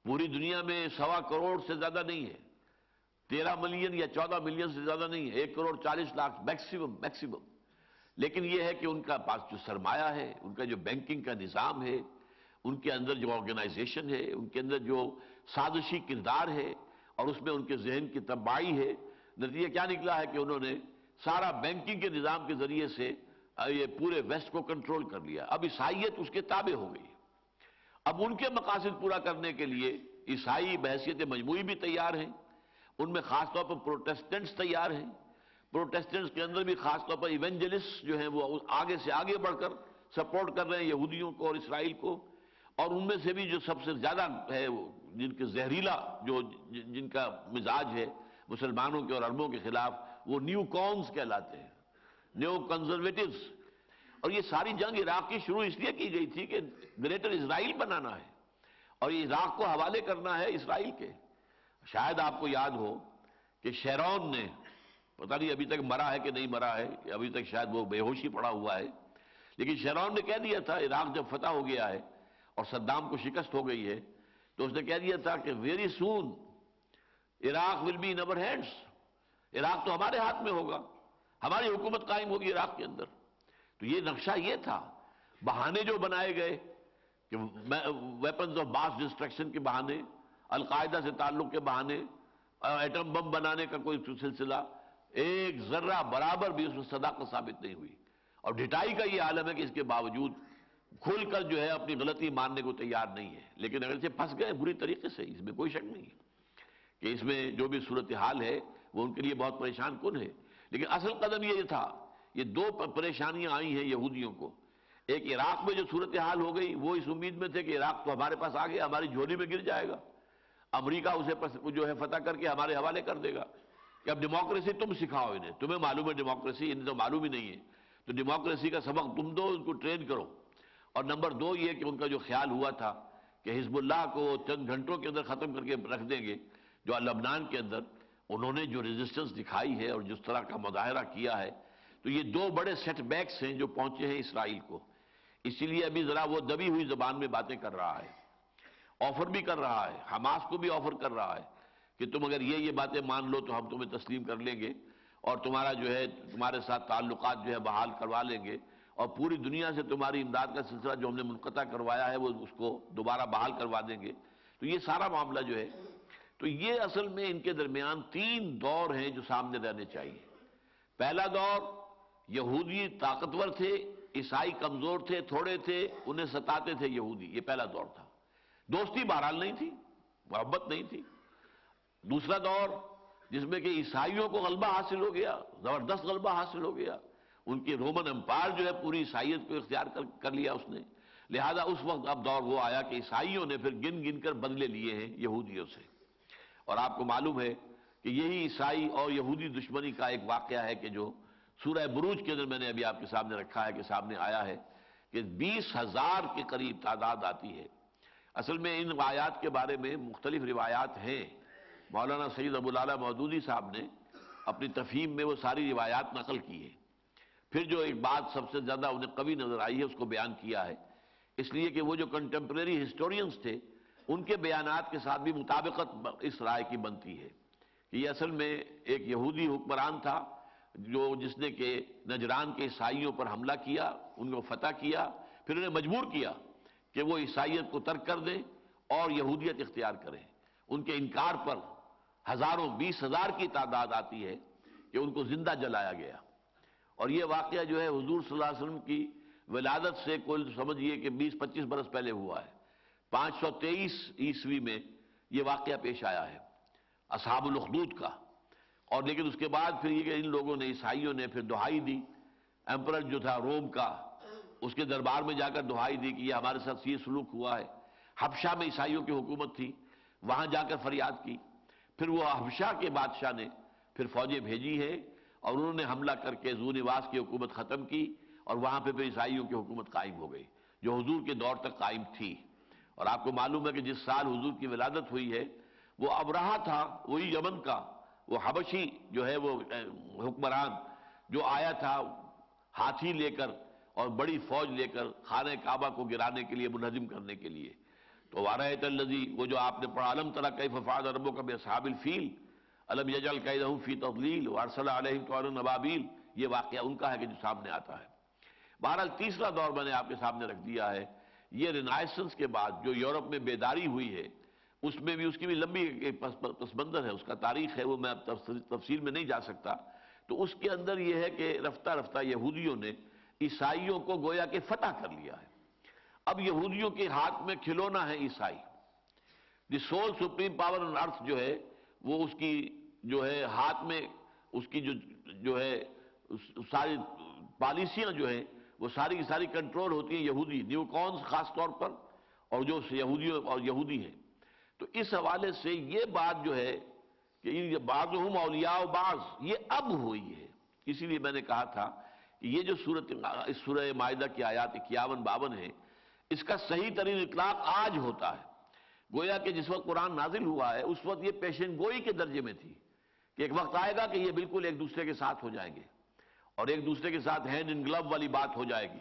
Speaker 2: پوری دنیا میں سوا کروڑ سے زیادہ نہیں ہے۔ تیرہ ملین یا چودہ ملین سے زیادہ نہیں ہے۔ ایک کروڑ چالیس لاکھ میکسیمم میکسیمم لیکن یہ ہے کہ ان کا پاس جو سرمایہ ہے، ان کا جو بینکنگ کا نظام ہے، ان کے اندر جو آرگنائزیشن ہے، ان کے اندر جو سازشی کردار ہے اور اس میں ان کے ذہن کی تباہی ہے۔ نتیجہ کیا نکلا ہے کہ انہوں نے سارا بینکنگ کے نظام کے ذریعے سے یہ پورے ویسٹ کو کنٹرول کر لیا۔ اب عیسائیت اس کے تابع ہو گئی۔ اب ان کے مقاصد پورا کرنے کے لیے عیسائی بحثیت مجموعی بھی تیار ہیں، ان میں خاص طور پر پروٹیسٹنٹس تیار ہیں۔ پروٹیسٹنٹس کے اندر بھی خاص طور پر ایونجلسٹ جو ہیں وہ آگے سے آگے بڑھ کر سپورٹ کر رہے ہیں یہودیوں کو اور اسرائیل کو۔ اور ان میں سے بھی جو سب سے زیادہ ہے جن کے زہریلا جو جن کا مزاج ہے مسلمانوں کے اور عربوں کے خلاف، وہ نیو کونز کہلاتے ہیں۔ نیو کنزرویٹوز اور یہ ساری جنگ عراق کی شروع اس لیے کی گئی تھی کہ گریٹر اسرائیل بنانا ہے اور یہ عراق کو حوالے کرنا ہے اسرائیل کے۔ شاید آپ کو یاد ہو کہ شیرون نے، پتہ نہیں ابھی تک مرا ہے کہ نہیں مرا ہے، ابھی تک شاید وہ بے ہوشی پڑا ہوا ہے، لیکن شیرون نے کہہ دیا تھا عراق جب فتح ہو گیا ہے اور صدام کو شکست ہو گئی ہے، تو اس نے کہہ دیا تھا کہ very soon Iraq will be in our hands Iraq تو ہمارے ہاتھ میں ہوگا، ہماری حکومت قائم ہوگی عراق کے اندر۔ تو یہ نقشہ یہ تھا، بہانے جو بنائے گئے کہ ویپنز آف ماس ڈسٹرکشن کے بہانے، القاعدہ سے تعلق کے بہانے ایٹم بم بنانے کا کوئی سلسلہ، ایک ذرہ برابر بھی اس میں صداقت ثابت نہیں ہوئی۔ اور ڈھٹائی کا یہ عالم ہے کہ اس کے باوجود کھل کر جو ہے اپنی غلطی ماننے کو تیار نہیں ہے۔ لیکن اگر سے پھنس گئے بری طریقے سے، اس میں کوئی شک نہیں ہے کہ اس میں جو بھی صورتحال ہے، وہ ان کے لیے بہت پریشان کن ہے۔ لیکن اصل قدم یہ تھا یہ دو پریشانیاں آئی ہیں یہودیوں کو۔ ایک عراق میں جو صورتحال ہو گئی، وہ اس امید میں تھے کہ عراق تو ہمارے پاس آ گیا، ہماری جھولی میں گر جائے گا۔ امریکہ اسے جو ہے فتح کر کے ہمارے حوالے کر دے گا۔ کہ اب ڈیموکریسی تم سکھاؤ انہیں۔ تمہیں معلوم ہے ڈیموکریسی، انہیں تو معلوم ہی نہیں ہے۔ تو ڈیموکریسی کا سبق تم دو، ان کو ٹرین کرو۔ اور نمبر دو یہ کہ ان کا جو خیال ہوا تھا کہ حزب اللہ کو چند گھنٹوں کے اندر ختم کر کے رکھ دیں گے، جو لبنان کے اندر انہوں نے جو ریزسٹنس دکھائی ہے اور جس طرح کا مظاہرہ کیا ہے تو یہ دو بڑے سیٹ بیکس ہیں جو پہنچے ہیں اسرائیل کو۔ اسی لیے ابھی ذرا وہ دبی ہوئی زبان میں باتیں کر رہا ہے۔ آفر بھی کر رہا ہے۔ حماس کو بھی آفر کر رہا ہے کہ تم اگر یہ یہ باتیں مان لو تو ہم تمہیں تسلیم کر لیں گے اور تمہارا جو ہے تمہارے ساتھ تعلقات جو ہے بحال کروا لیں گے اور پوری دنیا سے تمہاری امداد کا سلسلہ جو ہم نے منقطع کروایا ہے وہ اس کو دوبارہ بحال کروا دیں گے۔ تو یہ سارا معاملہ جو ہے، تو یہ اصل میں ان کے درمیان تین دور ہیں جو سامنے رہنے چاہیے۔ پہلا دور یہودی طاقتور تھے، عیسائی کمزور تھے، تھوڑے تھے، انہیں ستاتے تھے یہودی، یہ پہلا دور تھا۔ دوستی بہرحال نہیں تھی، محبت نہیں تھی۔ دوسرا دور، جس میں کہ عیسائیوں کو غلبہ حاصل ہو گیا، زبردست غلبہ حاصل ہو گیا۔ ان کی رومن امپائر جو ہے، پوری عیسائیت کو اختیار کر لیا اس نے۔ لہذا اس وقت اب دور وہ آیا کہ عیسائیوں نے پھر گن گن کر بدلے لیے ہیں یہودیوں سے۔ اور آپ کو معلوم ہے کہ یہی عیسائی اور یہودی دشمنی کا ایک واقعہ ہے کہ جو سورہ بروج کے اندر میں نے ابھی آپ کے سامنے رکھا ہے کہ سامنے آیا ہے کہ بیس ہزار کے قریب تعداد آتی ہے۔ اصل میں ان آیات کے بارے میں مختلف روایات ہیں۔ مولانا سید ابو العلیٰ مودودی صاحب نے اپنی تفہیم میں وہ ساری روایات نقل کی ہے پھر جو ایک بات سب سے زیادہ انہیں قوی نظر آئی ہے، اس کو بیان کیا ہے۔ اس لیے کہ وہ جو کنٹمپریری ہسٹورینز تھے، ان کے بیانات کے ساتھ بھی مطابقت اس رائے کی بنتی ہے کہ یہ اصل میں ایک یہودی حکمران تھا۔ جو جس نے کہ نجران کے عیسائیوں پر حملہ کیا، ان کو فتح کیا، پھر انہیں مجبور کیا کہ وہ عیسائیت کو ترک کر دیں اور یہودیت اختیار کریں۔ ان کے انکار پر ہزاروں، بیس ہزار کی تعداد آتی ہے کہ ان کو زندہ جلایا گیا۔ اور یہ واقعہ جو ہے، حضور صلی اللہ علیہ وسلم کی ولادت سے کل سمجھئے کہ بیس، پچیس برس پہلے ہوا ہے۔ پانچ سو تیئیس عیسوی میں یہ واقعہ پیش آیا ہے، اصحاب الخدود کا۔ اور لیکن اس کے بعد پھر یہ کہ ان لوگوں نے، عیسائیوں نے پھر دہائی دی ایمپرر جو تھا روم کا، اس کے دربار میں جا کر دہائی دی کہ یہ ہمارے ساتھ یہ سلوک ہوا ہے۔ حبشہ میں عیسائیوں کی حکومت تھی، وہاں جا کر فریاد کی۔ پھر وہ حبشہ کے بادشاہ نے پھر فوجیں بھیجی ہے اور انہوں نے حملہ کر کے زو نواس کی حکومت ختم کی اور وہاں پہ پھر عیسائیوں کی حکومت قائم ہو گئی، جو حضور کے دور تک قائم تھی۔ اور آپ کو معلوم ہے کہ جس سال حضور کی ولادت ہوئی ہے، وہ اب رہا تھا وہی یمن کا۔ وہ حبشی جو ہے وہ حکمران جو آیا تھا ہاتھی لے کر اور بڑی فوج لے کر خانہ کعبہ کو گرانے کے لیے منہزم کرنے کے لیے۔ تو وارحت الزی وہ جو آپ نے پڑھا علم طرح کئی ففاد اربوں کا بے صحاب الفیل علم یجل قید فی تضلیل وارسل علیہ تو نبابیل یہ واقعہ ان کا ہے کہ جو سامنے آتا ہے۔ بہرحال تیسرا دور میں نے آپ کے سامنے رکھ دیا ہے۔ یہ رینائسنس کے بعد جو یورپ میں بیداری ہوئی ہے اس میں بھی اس کی بھی لمبی پس منظر ہے، اس کا تاریخ ہے، وہ میں اب تفصیل میں نہیں جا سکتا۔ تو اس کے اندر یہ ہے کہ رفتہ رفتہ یہودیوں نے عیسائیوں کو گویا کہ فتح کر لیا ہے۔ اب یہودیوں کے ہاتھ میں کھلونا ہے عیسائی۔ The sole supreme power on earth جو ہے، وہ اس کی جو ہے ہاتھ میں، اس کی جو جو ہے ساری پالیسیاں جو ہیں، وہ ساری کی ساری کنٹرول ہوتی ہیں یہودی نیو کونس خاص طور پر، اور جو یہودیوں اور یہودی ہیں۔ تو اس حوالے سے یہ بات جو ہے کہ بعض ہوں اولیاء و بعض، یہ اب ہوئی ہے۔ اسی لیے میں نے کہا تھا کہ یہ جو صورت اس سورہ معاہدہ کی آیات اکیاون، باون ہے، اس کا صحیح ترین اطلاق آج ہوتا ہے۔ گویا کہ جس وقت قرآن نازل ہوا ہے، اس وقت یہ پیشن گوئی کے درجے میں تھی کہ ایک وقت آئے گا کہ یہ بالکل ایک دوسرے کے ساتھ ہو جائیں گے۔ اور ایک دوسرے کے ساتھ ہینڈ ان گلو والی بات ہو جائے گی۔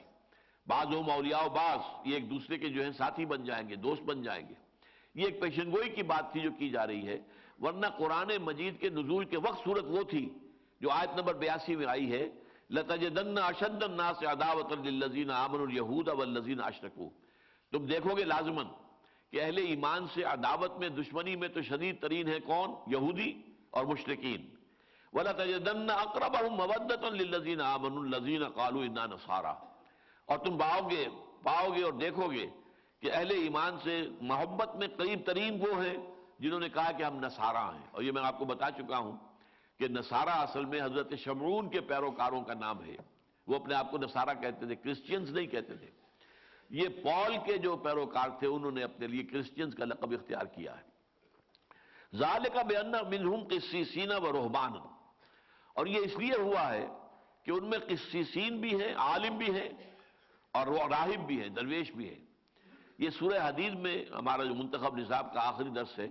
Speaker 2: بعض ہو مولیاء و بعض یہ ایک دوسرے کے جو ہیں ساتھی بن جائیں گے، دوست بن جائیں گے۔ یہ ایک پیشن گوئی کی بات تھی جو کی جا رہی ہے، ورنہ قرآن مجید کے نزول کے وقت صورت وہ تھی جو آیت نمبر بیاسی میں آئی ہے، لَتَجَدَنَّ أَشَدَّ النَّاسِ عَدَاوَةً لِلَّذِينَ آمَنُوا الْيَهُودَ وَالَّذِينَ أَشْرَكُوا۔ تم دیکھو گے لازماً کہ اہل ایمان سے عداوت میں، دشمنی میں تو شدید ترین ہے کون؟ یہودی اور مشرقین وَلَتَجَدَنَّ أَقْرَبَهُمْ مَوَدَّةً لِلَّذِينَ آمَنُوا الَّذِينَ قَالُوا إِنَّا نَصَارَى۔ اور تم پاؤ گے پاؤ گے اور دیکھو گے کہ اہل ایمان سے محبت میں قریب ترین وہ ہیں جنہوں نے کہا کہ ہم نصارہ ہیں۔ اور یہ میں آپ کو بتا چکا ہوں کہ نصارہ اصل میں حضرت شمعون کے پیروکاروں کا نام ہے۔ وہ اپنے آپ کو نصارہ کہتے تھے، کرسچینز نہیں کہتے تھے۔ یہ پال کے جو پیروکار تھے، انہوں نے اپنے لیے کرسچینز کا لقب اختیار کیا ہے۔ ذالک بأن منہم قسیسین و رہبان۔ اور یہ اس لیے ہوا ہے کہ ان میں قسیسین بھی ہیں، عالم بھی ہیں اور راہب بھی ہیں، درویش بھی ہیں۔ یہ سورہ حدید میں ہمارا جو منتخب نصاب کا آخری درس ہے،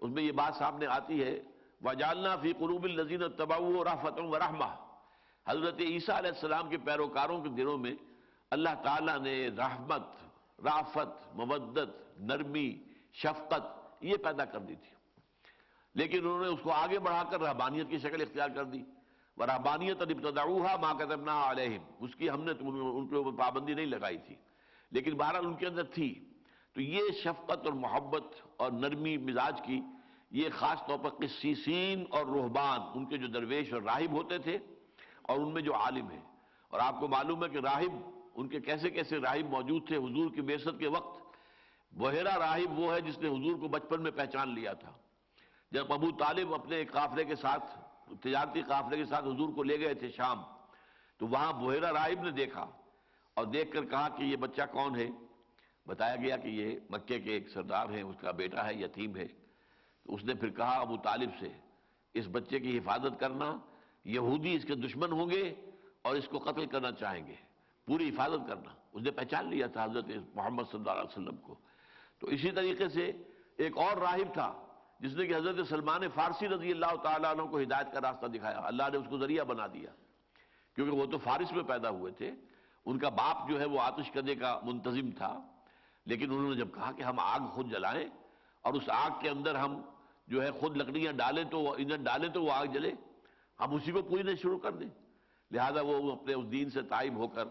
Speaker 2: اس میں یہ بات سامنے آتی ہے وجالنا فی قلوب الزین تباؤ رافت و رحمہ حضرت عیسیٰ علیہ السلام کے پیروکاروں کے دنوں میں اللہ تعالیٰ نے رحمت، رافت، مودت، نرمی، شفقت یہ پیدا کر دی تھی۔ لیکن انہوں نے اس کو آگے بڑھا کر رہبانیت کی شکل اختیار کر دی۔ وہ رحبانیت ابتداؤہا ما کتبنا علیہم اس کی ہم نے ان کے اوپر پابندی نہیں لگائی تھی۔ لیکن بہرحال ان کے اندر تھی۔ تو یہ شفقت اور محبت اور نرمی مزاج کی، یہ خاص طور پر قسیسین اور روحبان، ان کے جو درویش اور راہب ہوتے تھے اور ان میں جو عالم ہیں۔ اور آپ کو معلوم ہے کہ راہب، ان کے کیسے کیسے راہب موجود تھے حضور کی بیست کے وقت۔ بحیرہ راہب وہ ہے جس نے حضور کو بچپن میں پہچان لیا تھا۔ جب ابو طالب اپنے ایک قافلے کے ساتھ، تجارتی قافلے کے ساتھ حضور کو لے گئے تھے شام، تو وہاں بحیرہ راہب نے دیکھا۔ اور دیکھ کر کہا کہ یہ بچہ کون ہے؟ بتایا گیا کہ یہ مکے کے ایک سردار ہیں، اس کا بیٹا ہے، یتیم ہے۔ تو اس نے پھر کہا، ابو طالب سے، اس بچے کی حفاظت کرنا، یہودی اس کے دشمن ہوں گے اور اس کو قتل کرنا چاہیں گے۔ پوری حفاظت کرنا۔ اس نے پہچان لیا تھا حضرت محمد صلی اللہ علیہ وسلم کو۔ تو اسی طریقے سے ایک اور راہب تھا، جس نے کہ حضرت سلمان فارسی رضی اللہ تعالیٰ عنہ کو ہدایت کا راستہ دکھایا۔ اللہ نے اس کو ذریعہ بنا دیا۔ کیونکہ وہ تو فارس میں پیدا ہوئے تھے۔ ان کا باپ جو ہے وہ آتش کرنے کا منتظم تھا، لیکن انہوں نے جب کہا کہ ہم آگ خود جلائیں اور اس آگ کے اندر ہم جو ہے خود لکڑیاں ڈالیں تو وہ ایندھن ڈالیں تو وہ آگ جلے، ہم اسی کو پوجنے شروع کر دیں۔ لہذا وہ اپنے اس دین سے تائب ہو کر،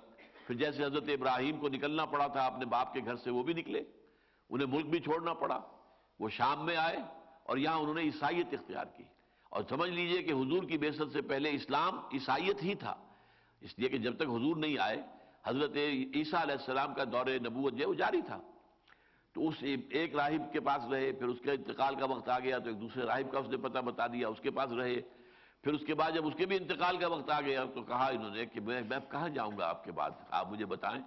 Speaker 2: پھر جیسے حضرت ابراہیم کو نکلنا پڑا تھا اپنے باپ کے گھر سے، وہ بھی نکلے۔ انہیں ملک بھی چھوڑنا پڑا۔ وہ شام میں آئے اور یہاں انہوں نے عیسائیت اختیار کی۔ اور سمجھ لیجیے کہ حضور کی بیست سے پہلے اسلام عیسائیت ہی تھا، اس لیے کہ جب تک حضور نہیں آئے حضرت عیسیٰ علیہ السلام کا دور نبوت جو ہے وہ جاری تھا۔ تو اس ایک راہب کے پاس رہے، پھر اس کے انتقال کا وقت آ گیا، تو ایک دوسرے راہب کا اس نے پتہ بتا دیا، اس کے پاس رہے۔ پھر اس کے بعد جب اس کے بھی انتقال کا وقت آ گیا، تو کہا انہوں نے کہ میں میں کہاں جاؤں گا آپ کے بعد؟ آپ مجھے بتائیں۔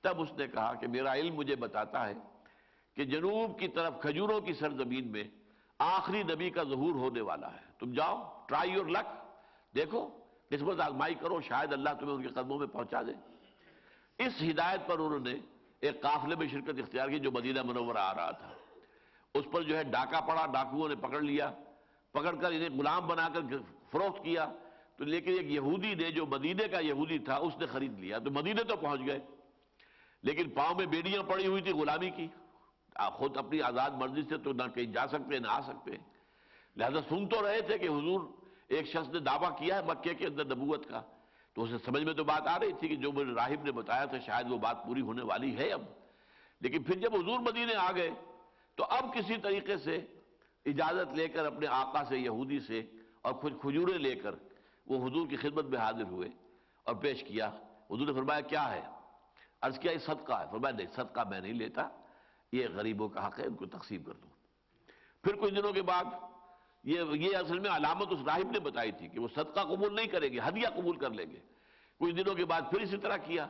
Speaker 2: تب اس نے کہا کہ میرا علم مجھے بتاتا ہے کہ جنوب کی طرف کھجوروں کی سرزمین میں آخری نبی کا ظہور ہونے والا ہے۔ تم جاؤ ٹرائی یور لک دیکھو قسمت آزمائی کرو، شاید اللہ تمہیں ان کے قدموں میں پہنچا دے۔ اس ہدایت پر انہوں نے ایک قافلے میں شرکت اختیار کی جو مدینہ منورہ آ رہا تھا۔ اس پر جو ہے ڈاکہ پڑا، ڈاکوؤں نے پکڑ لیا۔ پکڑ کر انہیں غلام بنا کر فروخت کیا۔ تو لیکن ایک یہودی نے جو مدینے کا یہودی تھا، اس نے خرید لیا۔ تو مدینے تو پہنچ گئے۔ لیکن پاؤں میں بیڑیاں پڑی ہوئی تھی غلامی کی۔ خود اپنی آزاد مرضی سے تو نہ کہیں جا سکتے، نہ آ سکتے۔ لہذا سن تو رہے تھے کہ حضور ایک شخص نے دعویٰ کیا ہے مکے کے اندر نبوت کا۔ تو اسے سمجھ میں تو بات آ رہی تھی کہ جو میرے راہب نے بتایا تھا شاید وہ بات پوری ہونے والی ہے اب۔ لیکن پھر جب حضور مدینے آ گئے، تو اب کسی طریقے سے اجازت لے کر اپنے آقا سے، یہودی سے اور کچھ کھجورے لے کر وہ حضور کی خدمت میں حاضر ہوئے اور پیش کیا۔ حضور نے فرمایا، کیا ہے؟ عرض کیا، یہ صدقہ ہے۔ فرمایا، نہیں، صدقہ میں نہیں لیتا، یہ غریبوں کا حق ہے، ان کو تقسیم کر دوں پھر کچھ دنوں کے بعد یہ یہ اصل میں علامت اس راہب نے بتائی تھی کہ وہ صدقہ قبول نہیں کریں گے ہدیہ قبول کر لیں گے۔ کچھ دنوں کے بعد پھر اسی طرح کیا۔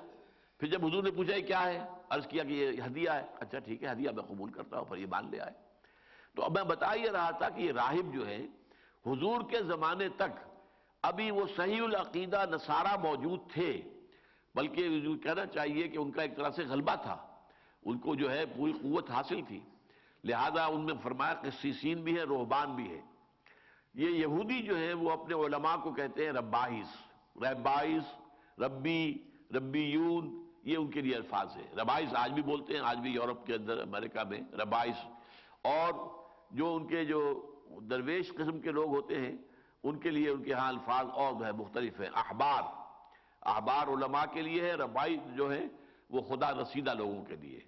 Speaker 2: پھر جب حضور نے پوچھا یہ کیا ہے، عرض کیا کہ یہ ہدیہ ہے۔ اچھا ٹھیک ہے، ہدیہ میں قبول کرتا ہوں پھر یہ مان لے آئے۔ تو اب میں بتا یہ رہا تھا کہ یہ راہب جو ہے حضور کے زمانے تک ابھی وہ صحیح العقیدہ نصارہ موجود تھے، بلکہ کہنا چاہیے کہ ان کا ایک طرح سے غلبہ تھا۔ ان کو جو ہے پوری قوت حاصل تھی۔ لہذا ان میں فرمایا کہ سیسین بھی ہے روحبان بھی ہے یہ یہودی جو ہیں وہ اپنے علماء کو کہتے ہیں ربائس ربائس ربی، ربیون، یہ ان کے لیے الفاظ ہیں۔ ربائس آج بھی بولتے ہیں، آج بھی یورپ کے اندر، امریکہ میں ربائس اور جو ان کے جو درویش قسم کے لوگ ہوتے ہیں، ان کے لیے ان کے ہاں الفاظ اور جو ہے مختلف ہیں۔ احبار۔ احبار علماء کے لیے ہے ربائی جو ہے وہ خدا رسیدہ لوگوں کے لیے۔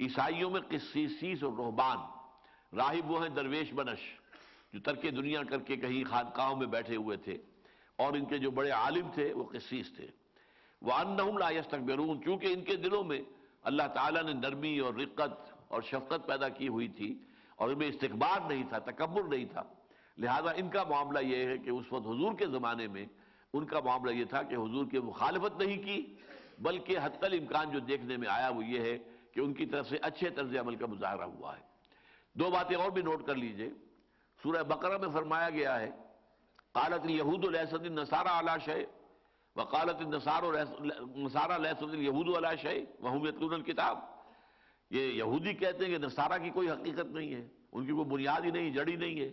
Speaker 2: عیسائیوں میں قسیسیس اور رہبان، راہب وہ ہیں درویش بنش۔ جو ترک دنیا کر کے کہیں خانقاہوں میں بیٹھے ہوئے تھے اور ان کے جو بڑے عالم تھے وہ قسیس تھے۔ وہ ان لائس تک چونکہ ان کے دلوں میں اللہ تعالیٰ نے نرمی اور رقت اور شفقت پیدا کی ہوئی تھی اور ان میں استقبار نہیں تھا، تکبر نہیں تھا۔ لہذا ان کا معاملہ یہ ہے کہ اس وقت حضور کے زمانے میں ان کا معاملہ یہ تھا کہ حضور کی مخالفت نہیں کی، بلکہ حتی الامکان جو دیکھنے میں آیا وہ یہ ہے کہ ان کی طرف سے اچھے طرز عمل کا مظاہرہ ہوا ہے۔ دو باتیں اور بھی نوٹ کر لیجیے۔ سورہ بقرہ میں فرمایا گیا ہے، قالت یہود الحسد النصارہ علی شے وقالت النصارہ لحسد یہود علی شے وہم یتلون الکتاب۔ یہ یہودی کہتے ہیں کہ نصارہ کی کوئی حقیقت نہیں ہے، ان کی کوئی بنیاد ہی نہیں، جڑی نہیں ہے۔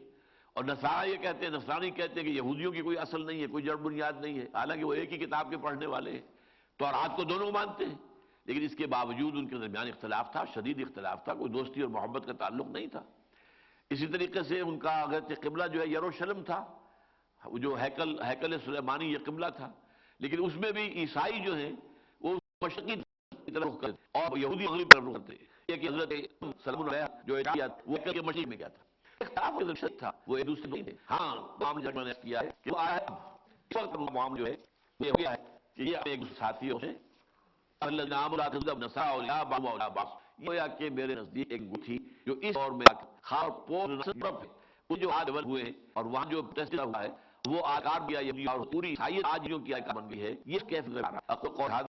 Speaker 2: اور نصارہ یہ کہتے ہیں، نصرانی کہتے ہیں کہ یہودیوں کی کوئی اصل نہیں ہے، کوئی جڑ بنیاد نہیں ہے۔ حالانکہ وہ ایک ہی کتاب کے پڑھنے والے ہیں۔ تو اور کو دونوں مانتے ہیں، لیکن اس کے باوجود ان کے درمیان اختلاف تھا، شدید اختلاف تھا، کوئی دوستی اور محبت کا تعلق نہیں تھا۔ اسی طریقے سے ان کا اگر قبلہ جو ہے یروشلم تھا، جو ہیکل ہیکل سلیمانی یہ قبلہ تھا، لیکن اس میں بھی عیسائی جو ہیں، وہ مشرقی طرف کرتے اور یہودی مغرب طرف رخ کرتے یہ کہ حضرت سلم علیہ جو وہ کہ مشرق میں کیا تھا۔ اختلاف کے درشت تھا۔ وہ ایک دوسرے نہیں تھے ہاں معاملہ جو میں نے کیا ہے کہ وہ آیا اس وقت معاملہ جو ہے، یہ ہو گیا ہے کہ یہ ایک ساتھیوں سے اللہ نام اللہ تذب نسا اولیاء بابا اولیاء باس یہ کہ میرے نزدیک ایک گتھی جو اس دور میں خار جو آج ہوئے اور وہاں جو ہوا ہے، وہ آکار بھی آئی اور پوری عیسائیت آج جو کی آکار بن گئی ہے، یہ کیف نظر